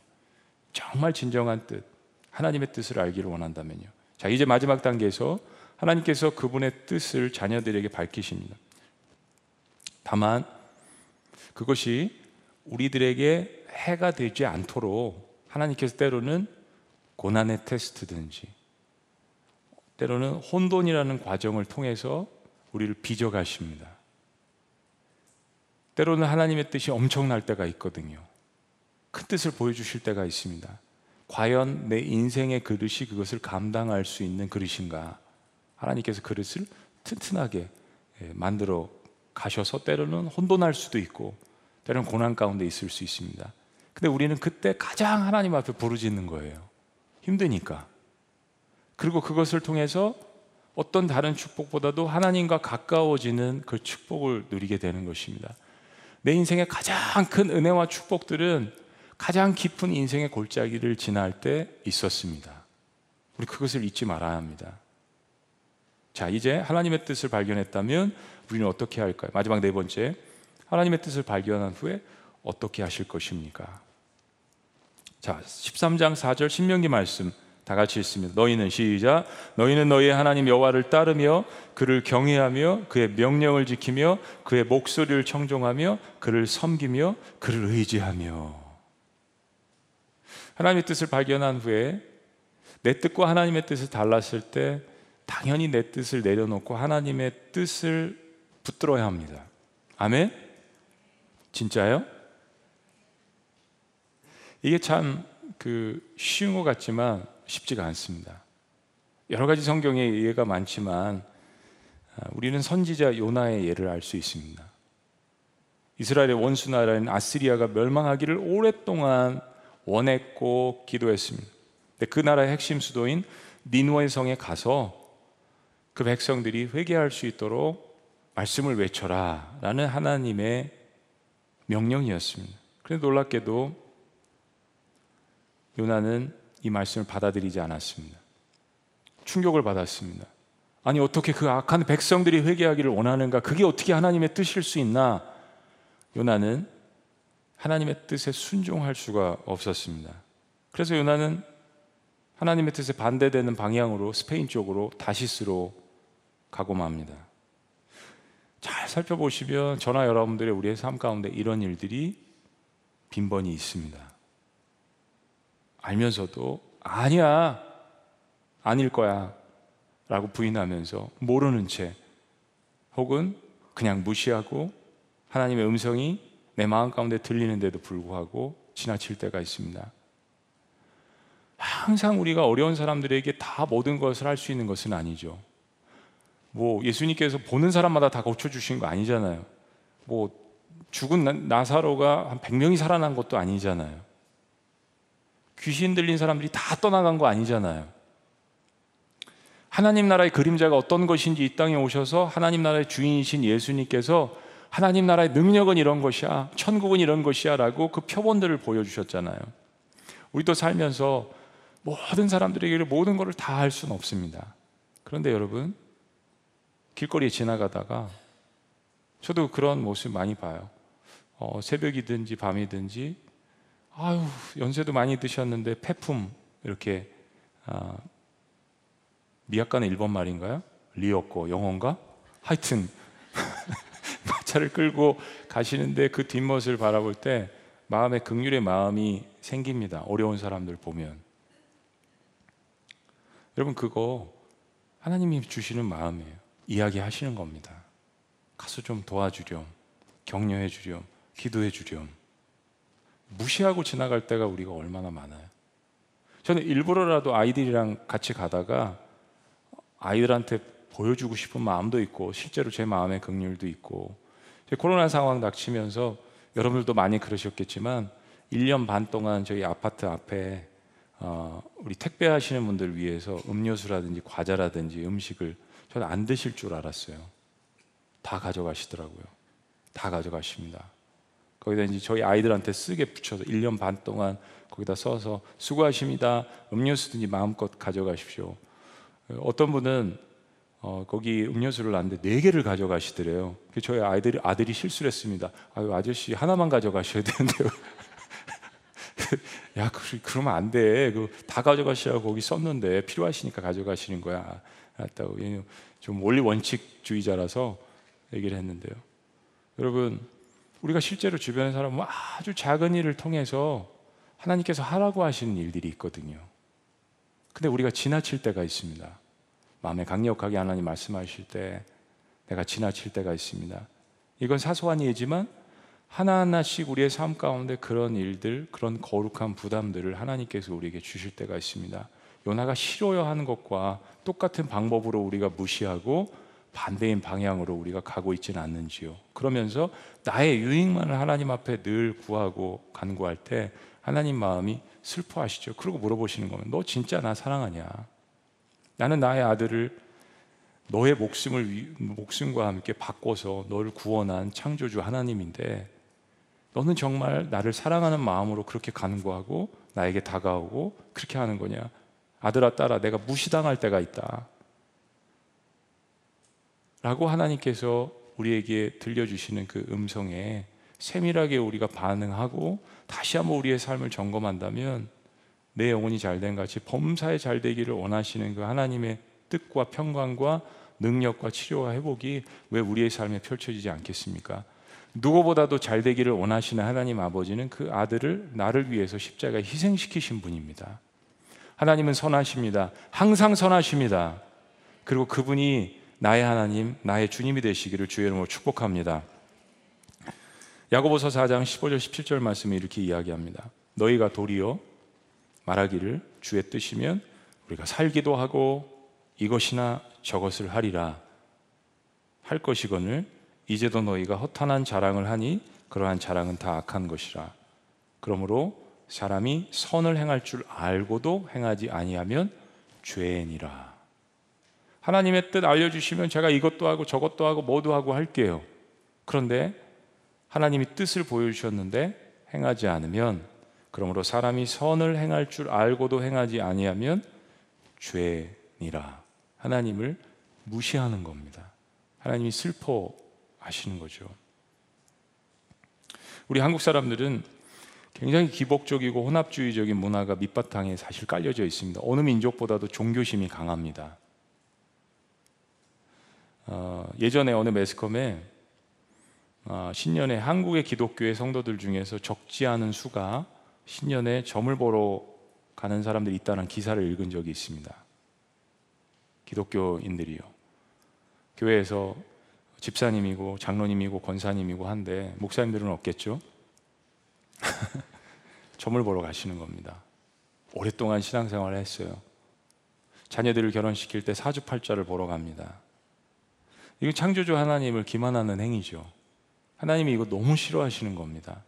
정말 진정한 뜻, 하나님의 뜻을 알기를 원한다면요. 자, 이제 마지막 단계에서 하나님께서 그분의 뜻을 자녀들에게 밝히십니다. 다만 그것이 우리들에게 해가 되지 않도록 하나님께서 때로는 고난의 테스트든지 때로는 혼돈이라는 과정을 통해서 우리를 빚어 가십니다. 때로는 하나님의 뜻이 엄청날 때가 있거든요. 큰 뜻을 보여주실 때가 있습니다. 과연 내 인생의 그릇이 그것을 감당할 수 있는 그릇인가? 하나님께서 그릇을 튼튼하게 예, 만들어 가셔서 때로는 혼돈할 수도 있고 때로는 고난 가운데 있을 수 있습니다. 근데 우리는 그때 가장 하나님 앞에 부르짖는 거예요. 힘드니까. 그리고 그것을 통해서 어떤 다른 축복보다도 하나님과 가까워지는 그 축복을 누리게 되는 것입니다. 내 인생의 가장 큰 은혜와 축복들은 가장 깊은 인생의 골짜기를 지날 때 있었습니다. 우리 그것을 잊지 말아야 합니다. 자, 이제 하나님의 뜻을 발견했다면 우리는 어떻게 할까요? 마지막 네 번째. 하나님의 뜻을 발견한 후에 어떻게 하실 것입니까? 자, 13장 4절 신명기 말씀 다 같이 읽습니다. 너희는 시작. 너희는 너희의 하나님 여호와를 따르며 그를 경외하며 그의 명령을 지키며 그의 목소리를 청종하며 그를 섬기며 그를 의지하며 하나님의 뜻을 발견한 후에 내 뜻과 하나님의 뜻을 달랐을 때 당연히 내 뜻을 내려놓고 하나님의 뜻을 붙들어야 합니다. 아멘? 진짜요? 이게 참 그 쉬운 것 같지만 쉽지가 않습니다. 여러 가지 성경의 예가 많지만 아, 우리는 선지자 요나의 예를 알 수 있습니다. 이스라엘의 원수 나라인 아스리아가 멸망하기를 오랫동안 원했고 기도했습니다. 그 나라의 핵심 수도인 니누의 성에 가서 그 백성들이 회개할 수 있도록 말씀을 외쳐라 라는 하나님의 명령이었습니다. 그런데 놀랍게도 요나는 이 말씀을 받아들이지 않았습니다. 충격을 받았습니다. 아니 어떻게 그 악한 백성들이 회개하기를 원하는가? 그게 어떻게 하나님의 뜻일 수 있나? 요나는 하나님의 뜻에 순종할 수가 없었습니다. 그래서 요나는 하나님의 뜻에 반대되는 방향으로 스페인 쪽으로 다시스로 가고 맙니다. 잘 살펴보시면 저나 여러분들의 우리의 삶 가운데 이런 일들이 빈번히 있습니다. 알면서도 아니야, 아닐 거야 라고 부인하면서 모르는 채 혹은 그냥 무시하고 하나님의 음성이 내 마음 가운데 들리는데도 불구하고 지나칠 때가 있습니다. 항상 우리가 어려운 사람들에게 다 모든 것을 할 수 있는 것은 아니죠. 뭐 예수님께서 보는 사람마다 다 고쳐 주신 거 아니잖아요. 뭐 죽은 나사로가 한 100명이 살아난 것도 아니잖아요. 귀신 들린 사람들이 다 떠나간 거 아니잖아요. 하나님 나라의 그림자가 어떤 것인지 이 땅에 오셔서 하나님 나라의 주인이신 예수님께서 하나님 나라의 능력은 이런 것이야, 천국은 이런 것이야 라고 그 표본들을 보여주셨잖아요. 우리도 살면서 모든 사람들에게 모든 것을 다 할 수는 없습니다. 그런데 여러분, 길거리에 지나가다가 저도 그런 모습 많이 봐요. 어, 새벽이든지 밤이든지 아유 연세도 많이 드셨는데 폐품 이렇게 아, 미약간의 일본 말인가요? 리었고 영어인가? 하여튼 (laughs) 차를 끌고 가시는데 그 뒷모습을 바라볼 때 마음에 극률의 마음이 생깁니다. 어려운 사람들 보면 여러분 그거 하나님이 주시는 마음이에요. 이야기하시는 겁니다. 가서 좀 도와주렴, 격려해 주렴, 기도해 주렴. 무시하고 지나갈 때가 우리가 얼마나 많아요. 저는 일부러라도 아이들이랑 같이 가다가 아이들한테 보여주고 싶은 마음도 있고 실제로 제 마음의 긍휼도 있고 코로나 상황 닥치면서 여러분들도 많이 그러셨겠지만 1년 반 동안 저희 아파트 앞에 어, 우리 택배 하시는 분들 위해서 음료수라든지 과자라든지 음식을 저는 안 드실 줄 알았어요. 다 가져가시더라고요. 다 가져가십니다. 거기다 이제 저희 아이들한테 쓰게 붙여서 1년 반 동안 거기다 써서 수고하십니다. 음료수든지 마음껏 가져가십시오. 어떤 분은 어, 거기 음료수를 놨는데 네 개를 가져가시더래요. 저희 아이들이 아들이 실수를 했습니다. 아유 아저씨 하나만 가져가셔야 되는데요. (laughs) 야, 그, 그러면 안 돼. 그 다 가져가시라고 거기 썼는데 필요하시니까 가져가시는 거야. 알았다고. 좀 원리 원칙주의자라서 얘기를 했는데요. 여러분, 우리가 실제로 주변의 사람은 아주 작은 일을 통해서 하나님께서 하라고 하시는 일들이 있거든요. 근데 우리가 지나칠 때가 있습니다. 마음에 강력하게 하나님 말씀하실 때 내가 지나칠 때가 있습니다. 이건 사소한 일이지만 하나하나씩 우리의 삶 가운데 그런 일들, 그런 거룩한 부담들을 하나님께서 우리에게 주실 때가 있습니다. 요나가 싫어야 하는 것과 똑같은 방법으로 우리가 무시하고 반대인 방향으로 우리가 가고 있지는 않는지요. 그러면서 나의 유익만을 하나님 앞에 늘 구하고 간구할 때 하나님 마음이 슬퍼하시죠. 그리고 물어보시는 거면 너 진짜 나 사랑하냐? 나는 나의 아들을 너의 목숨을 목숨과 함께 바꿔서 너를 구원한 창조주 하나님인데 너는 정말 나를 사랑하는 마음으로 그렇게 간구하고 나에게 다가오고 그렇게 하는 거냐? 아들아 딸아 내가 무시당할 때가 있다. 라고 하나님께서 우리에게 들려주시는 그 음성에 세밀하게 우리가 반응하고 다시 한번 우리의 삶을 점검한다면 내 영혼이 잘된 같이 범사에 잘 되기를 원하시는 그 하나님의 뜻과 평강과 능력과 치료와 회복이 왜 우리의 삶에 펼쳐지지 않겠습니까? 누구보다도 잘 되기를 원하시는 하나님 아버지는 그 아들을 나를 위해서 십자가에 희생시키신 분입니다. 하나님은 선하십니다. 항상 선하십니다. 그리고 그분이 나의 하나님, 나의 주님이 되시기를 주의 이름으로 축복합니다. 야고보서 4장 15절 17절 말씀에 이렇게 이야기합니다. 너희가 도리어 말하기를 주의 뜻이면 우리가 살기도 하고 이것이나 저것을 하리라 할 것이거늘 이제도 너희가 허탄한 자랑을 하니 그러한 자랑은 다 악한 것이라. 그러므로 사람이 선을 행할 줄 알고도 행하지 아니하면 죄니라. 하나님의 뜻 알려주시면 제가 이것도 하고 저것도 하고 뭐도 하고 할게요. 그런데 하나님이 뜻을 보여주셨는데 행하지 않으면 그러므로 사람이 선을 행할 줄 알고도 행하지 아니하면 죄니라. 하나님을 무시하는 겁니다. 하나님이 슬퍼하시는 거죠. 우리 한국 사람들은 굉장히 기복적이고 혼합주의적인 문화가 밑바탕에 사실 깔려져 있습니다. 어느 민족보다도 종교심이 강합니다. 어, 예전에 어느 매스컴에 어, 신년에 한국의 기독교의 성도들 중에서 적지 않은 수가 신년에 점을 보러 가는 사람들이 있다는 기사를 읽은 적이 있습니다. 기독교인들이요. 교회에서 집사님이고 장로님이고 권사님이고 한데 목사님들은 없겠죠. (laughs) 점을 보러 가시는 겁니다. 오랫동안 신앙생활을 했어요. 자녀들을 결혼시킬 때 사주팔자를 보러 갑니다. 이거 창조주 하나님을 기만하는 행위죠. 하나님이 이거 너무 싫어하시는 겁니다.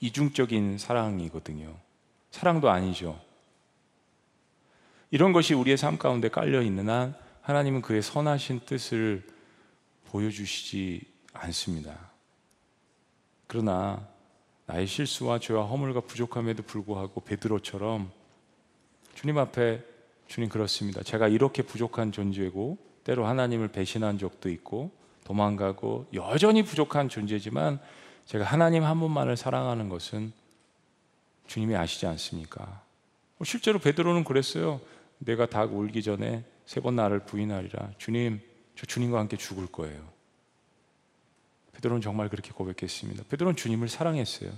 이중적인 사랑이거든요. 사랑도 아니죠. 이런 것이 우리의 삶 가운데 깔려 있는 한 하나님은 그의 선하신 뜻을 보여주시지 않습니다. 그러나 나의 실수와 죄와 허물과 부족함에도 불구하고 베드로처럼 주님 앞에 주님 그렇습니다. 제가 이렇게 부족한 존재고 때로 하나님을 배신한 적도 있고 도망가고 여전히 부족한 존재지만 제가 하나님 한 분만을 사랑하는 것은 주님이 아시지 않습니까? 뭐 실제로 베드로는 그랬어요. 내가 닭 울기 전에 세 번 나를 부인하리라. 주님, 저 주님과 함께 죽을 거예요. 베드로는 정말 그렇게 고백했습니다. 베드로는 주님을 사랑했어요.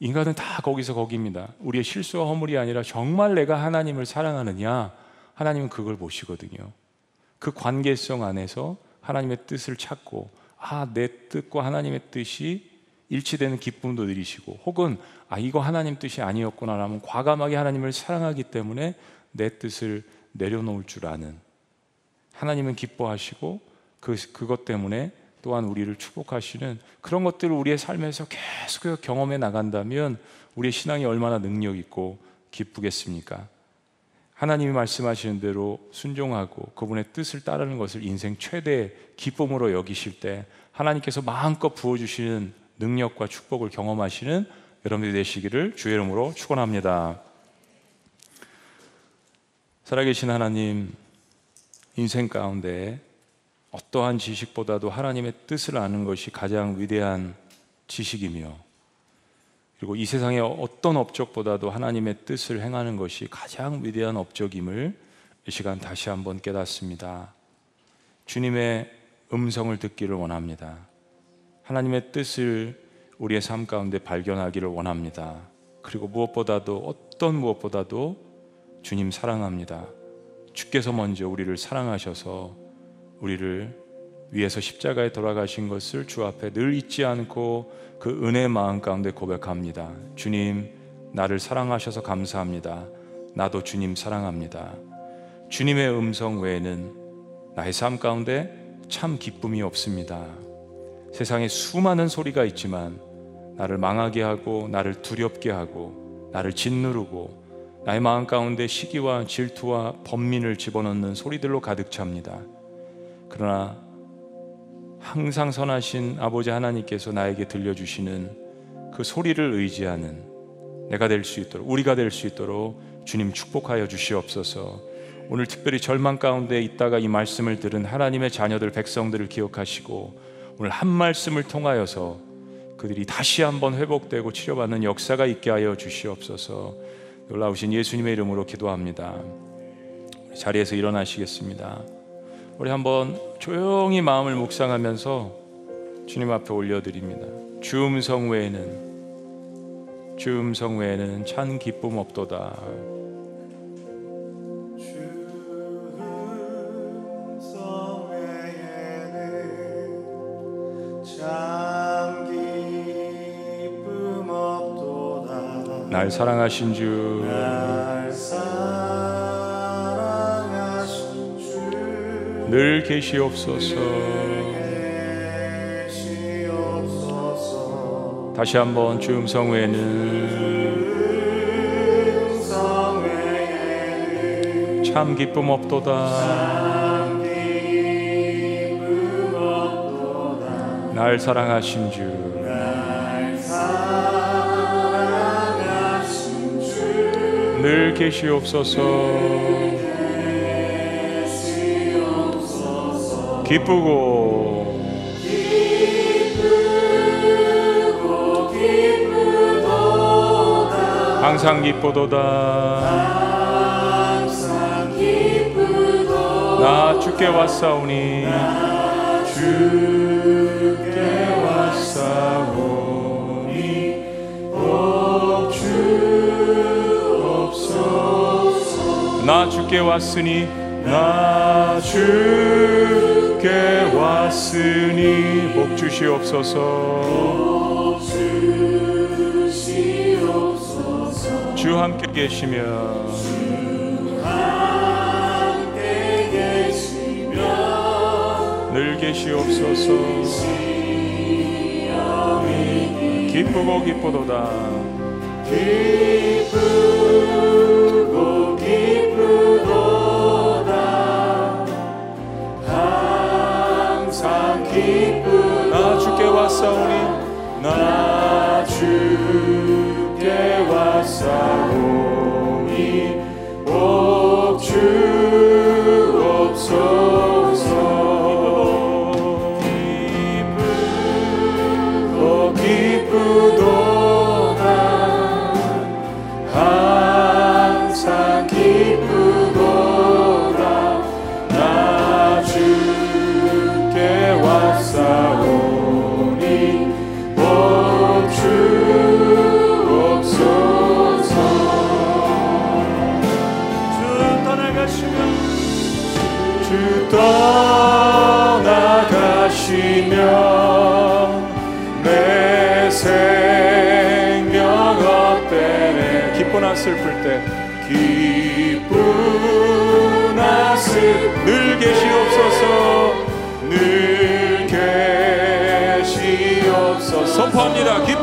인간은 다 거기서 거기입니다. 우리의 실수와 허물이 아니라 정말 내가 하나님을 사랑하느냐, 하나님은 그걸 보시거든요. 그 관계성 안에서 하나님의 뜻을 찾고, 아, 내 뜻과 하나님의 뜻이 일치되는 기쁨도 누리시고, 혹은, 아, 이거 하나님 뜻이 아니었구나라면 과감하게 하나님을 사랑하기 때문에 내 뜻을 내려놓을 줄 아는 하나님은 기뻐하시고, 그, 그것 때문에 또한 우리를 축복하시는 그런 것들을 우리의 삶에서 계속 경험해 나간다면 우리의 신앙이 얼마나 능력 있고 기쁘겠습니까? 하나님이 말씀하시는 대로 순종하고 그분의 뜻을 따르는 것을 인생 최대 기쁨으로 여기실 때 하나님께서 마음껏 부어주시는 능력과 축복을 경험하시는 여러분들이 되시기를 주의 이름으로 축원합니다. 살아계신 하나님 인생 가운데 어떠한 지식보다도 하나님의 뜻을 아는 것이 가장 위대한 지식이며 그리고 이 세상의 어떤 업적보다도 하나님의 뜻을 행하는 것이 가장 위대한 업적임을 이 시간 다시 한번 깨닫습니다. 주님의 음성을 듣기를 원합니다. 하나님의 뜻을 우리의 삶 가운데 발견하기를 원합니다. 그리고 무엇보다도 어떤 무엇보다도 주님 사랑합니다. 주께서 먼저 우리를 사랑하셔서 우리를 위해서 십자가에 돌아가신 것을 주 앞에 늘 잊지 않고 그 은혜 마음 가운데 고백합니다. 주님, 나를 사랑하셔서 감사합니다. 나도 주님 사랑합니다. 주님의 음성 외에는 나의 삶 가운데 참 기쁨이 없습니다. 세상에 수많은 소리가 있지만 나를 망하게 하고 나를 두렵게 하고 나를 짓누르고 나의 마음 가운데 시기와 질투와 번민을 집어넣는 소리들로 가득 찹니다. 그러나 항상 선하신 아버지 하나님께서 나에게 들려주시는 그 소리를 의지하는 내가 될 수 있도록 우리가 될 수 있도록 주님 축복하여 주시옵소서. 오늘 특별히 절망 가운데 있다가 이 말씀을 들은 하나님의 자녀들 백성들을 기억하시고 오늘 한 말씀을 통하여서 그들이 다시 한번 회복되고 치료받는 역사가 있게 하여 주시옵소서. 놀라우신 예수님의 이름으로 기도합니다. 자리에서 일어나시겠습니다. 우리 한번 조용히 마음을 묵상하면서 주님 앞에 올려드립니다. 주 음성 외에는 주 음성 외에는 찬 기쁨 없도다. 날 사랑하신 주. 늘 계시옵소서. 다시 한번 주 음성 외에는 참 기쁨 없도다. 날 사랑하신 주. 늘 계시옵소서 기쁘고. 항상 기쁘도다. 나 주께 왔사오니. 주께 왔사오니. 복 주옵소서. 나 주께 왔으니. 나 주 께 왔으니 복 주시옵소서. 주 함께 계시며. 늘 계시옵소서. 기쁘고 기쁘도다. 기쁘 왔사오니 나 주께 왔사오니 선포합니다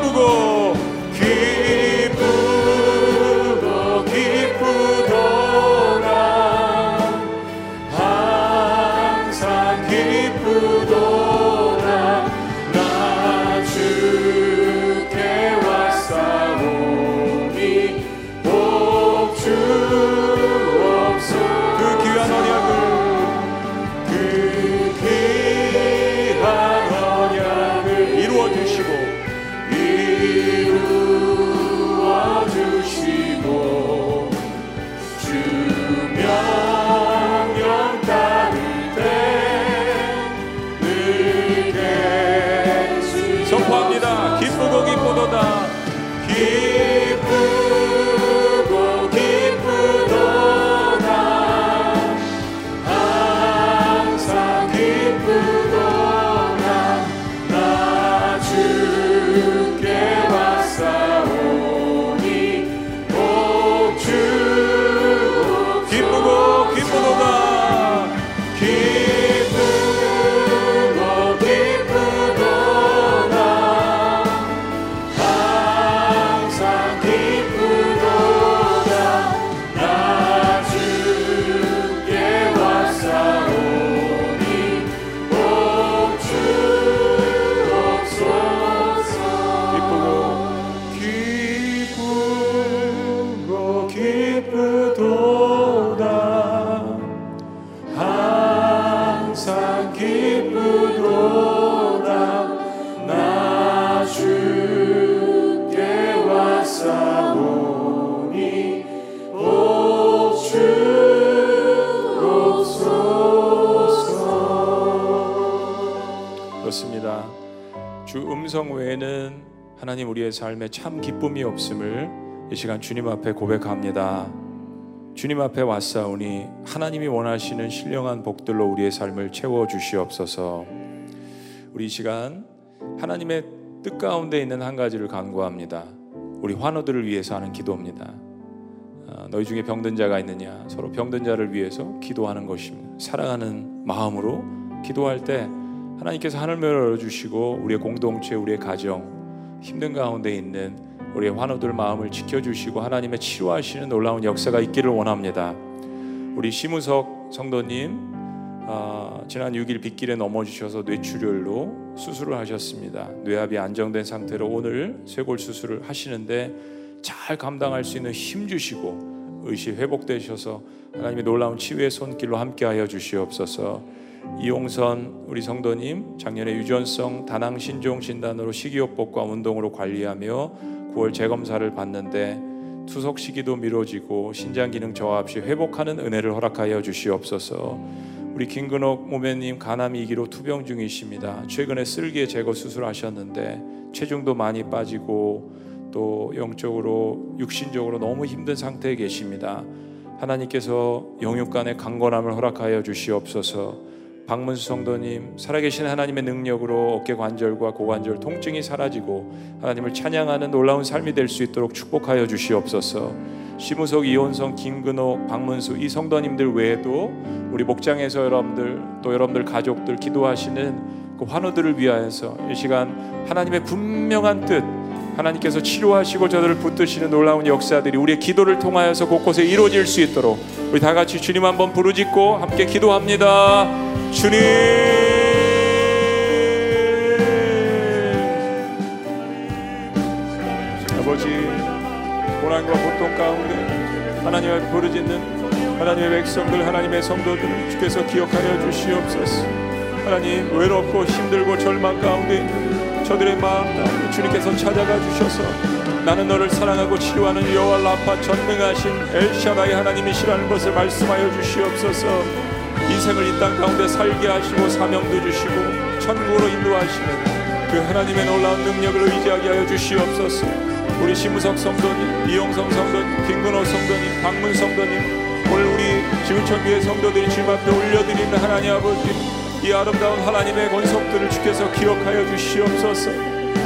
이 시간 주님 앞에 고백합니다 주님 앞에 왔사오니 하나님이 원하시는 신령한 복들로 우리의 삶을 채워 주시옵소서. 우리 이 시간 하나님의 뜻 가운데 있는 한 가지를 간구합니다. 우리 환우들을 위해서 하는 기도입니다. 아, 너희 중에 병든 자가 있느냐? 서로 병든 자를 위해서 기도하는 것입니다. 사랑하는 마음으로 기도할 때 하나님께서 하늘을 열어주시고 우리의 공동체, 우리의 가정 힘든 가운데 있는 우리의 환우들 마음을 지켜주시고 하나님의 치료하시는 놀라운 역사가 있기를 원합니다. 우리 심우석 성도님 아, 지난 6일 빗길에 넘어지셔서 뇌출혈로 수술을 하셨습니다. 뇌압이 안정된 상태로 오늘 쇄골 수술을 하시는데 잘 감당할 수 있는 힘 주시고 의시 회복되셔서 하나님의 놀라운 치유의 손길로 함께하여 주시옵소서. 이용선 우리 성도님 작년에 유전성 다낭 신종 진단으로 식이요법과 운동으로 관리하며 9월 재검사를 받는데 투석 시기도 미뤄지고 신장 기능 저하 없이 회복하는 은혜를 허락하여 주시옵소서. 우리 김근옥 모매님 간암 2기로 투병 중이십니다. 최근에 쓸개 제거 수술하셨는데 체중도 많이 빠지고 또 영적으로 육신적으로 너무 힘든 상태에 계십니다. 하나님께서 영육간의 강건함을 허락하여 주시옵소서. 박문수 성도님 살아계신 하나님의 능력으로 어깨 관절과 고관절 통증이 사라지고 하나님을 찬양하는 놀라운 삶이 될 수 있도록 축복하여 주시옵소서. 시무석, 이혼성, 김근호, 박문수 이 성도님들 외에도 우리 목장에서 여러분들 또 여러분들 가족들 기도하시는 그 환우들을 위하여서 이 시간 하나님의 분명한 뜻 하나님께서 치료하시고 저들을 붙드시는 놀라운 역사들이 우리의 기도를 통하여서 곳곳에 이루어질 수 있도록 우리 다 같이 주님 한번 부르짖고 함께 기도합니다. 주님 아버지 고난과 고통 가운데 하나님 앞에 부르짖는 하나님의 백성들 하나님의 성도들을 주께서 기억하여 주시옵소서 하나님 외롭고 힘들고 절망 가운데 있는 저들의 마음 가운데 주님께서 찾아가 주셔서 나는 너를 사랑하고 치료하는 여호와 라파 전능하신 엘샤다의 하나님이시라는 것을 말씀하여 주시옵소서. 인생을 이 땅 가운데 살게 하시고 사명도 주시고 천국으로 인도하시는 그 하나님의 놀라운 능력을 의지하게 하여 주시옵소서. 우리 심우석 성도님, 이용성 성도님, 김근호 성도님, 박문 성도님 오늘 우리 지구천교회 성도들이 주님 앞에 올려드리는 하나님 아버지 이 아름다운 하나님의 권속들을 주께서 기억하여 주시옵소서.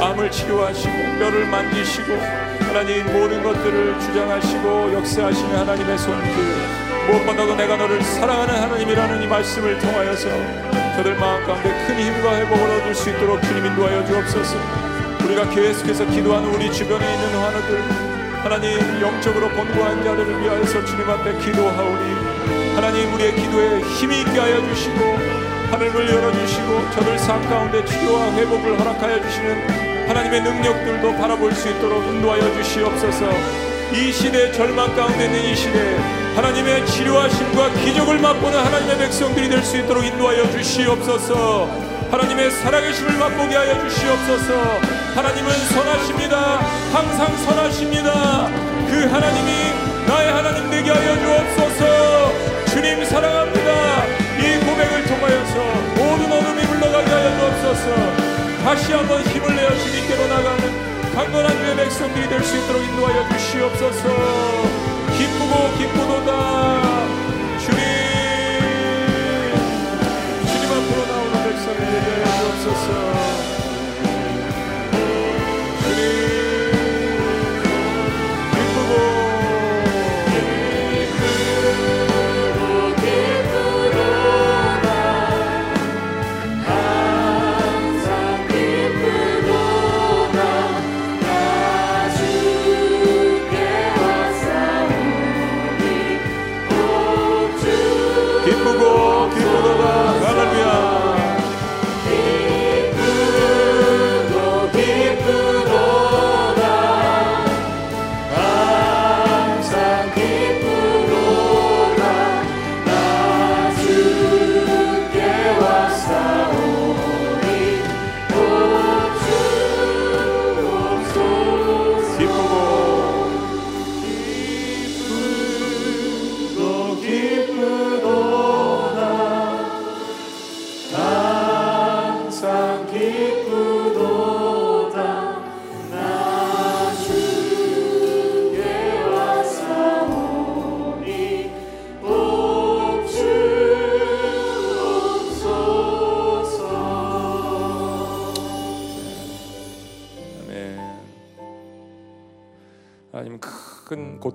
암을 치료하시고 뼈를 만지시고 하나님 모든 것들을 주장하시고 역사하시는 하나님의 손길 무엇보다도 내가 너를 사랑하는 하나님이라는 이 말씀을 통하여서 저들 마음 가운데 큰 힘과 회복을 얻을 수 있도록 주님 인도하여 주옵소서. 우리가 계속해서 기도하는 우리 주변에 있는 환우들 하나님 영적으로 본고한 자들을 위하여서 주님 앞에 기도하오니 하나님 우리의 기도에 힘이 있게 하여 주시고 하늘을 열어주시고 저들 삶 가운데 치료와 회복을 허락하여 주시는 하나님의 능력들도 바라볼 수 있도록 인도하여 주시옵소서. 이 시대 절망 가운데 있는 이 시대 하나님의 치료하심과 기적을 맛보는 하나님의 백성들이 될 수 있도록 인도하여 주시옵소서. 하나님의 살아계심을 맛보게 하여 주시옵소서. 하나님은 선하십니다. 항상 선하십니다. 그 하나님이 나의 하나님 되게 하여 주옵소서. 주님 사랑합니다 물러가게 하여 주옵소서 다시 한번 힘을 내어 주님께로 나가는 강건한 주의 백성들이 될 수 있도록 인도하여 주시옵소서. 기쁘고 기쁘도다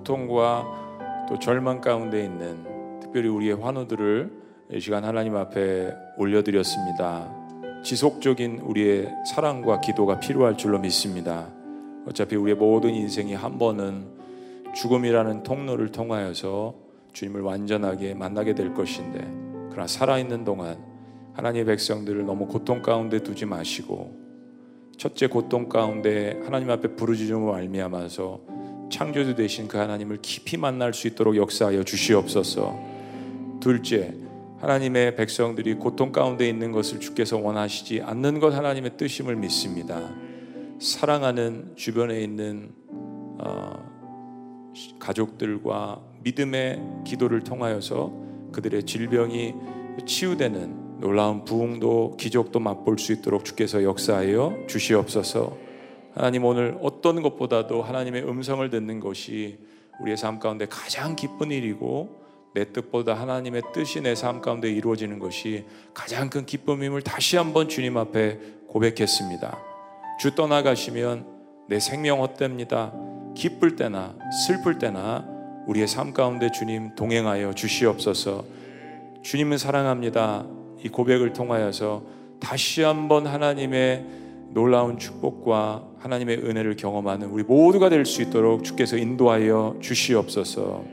고통과 또 절망 가운데 있는 특별히 우리의 환우들을 이 시간 하나님 앞에 올려드렸습니다. 지속적인 우리의 사랑과 기도가 필요할 줄로 믿습니다. 어차피 우리의 모든 인생이 한 번은 죽음이라는 통로를 통하여서 주님을 완전하게 만나게 될 것인데 그러나 살아있는 동안 하나님의 백성들을 너무 고통 가운데 두지 마시고 첫째 고통 가운데 하나님 앞에 부르짖음을 알미하면서 창조주 되신 그 하나님을 깊이 만날 수 있도록 역사하여 주시옵소서. 둘째, 하나님의 백성들이 고통 가운데 있는 것을 주께서 원하시지 않는 것 하나님의 뜻임을 믿습니다. 사랑하는 주변에 있는 어, 가족들과 믿음의 기도를 통하여서 그들의 질병이 치유되는 놀라운 부흥도 기적도 맛볼 수 있도록 주께서 역사하여 주시옵소서. 하나님 오늘 어떤 것보다도 하나님의 음성을 듣는 것이 우리의 삶 가운데 가장 기쁜 일이고 내 뜻보다 하나님의 뜻이 내 삶 가운데 이루어지는 것이 가장 큰 기쁨임을 다시 한번 주님 앞에 고백했습니다. 주 떠나가시면 내 생명 헛됩니다. 기쁠 때나 슬플 때나 우리의 삶 가운데 주님 동행하여 주시옵소서. 주님은 사랑합니다. 이 고백을 통하여서 다시 한번 하나님의 놀라운 축복과 하나님의 은혜를 경험하는 우리 모두가 될 수 있도록 주께서 인도하여 주시옵소서.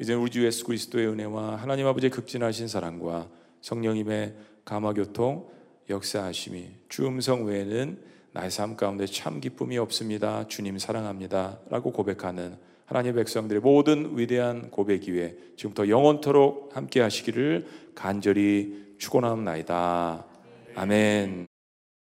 이제 우리 주 예수 그리스도의 은혜와 하나님 아버지의 극진하신 사랑과 성령님의 감화 교통 역사하심이 주 음성 외에는 나의 삶 가운데 참 기쁨이 없습니다. 주님 사랑합니다. 라고 고백하는 하나님의 백성들의 모든 위대한 고백 위에 지금부터 영원토록 함께 하시기를 간절히 축원하옵나이다. 아멘.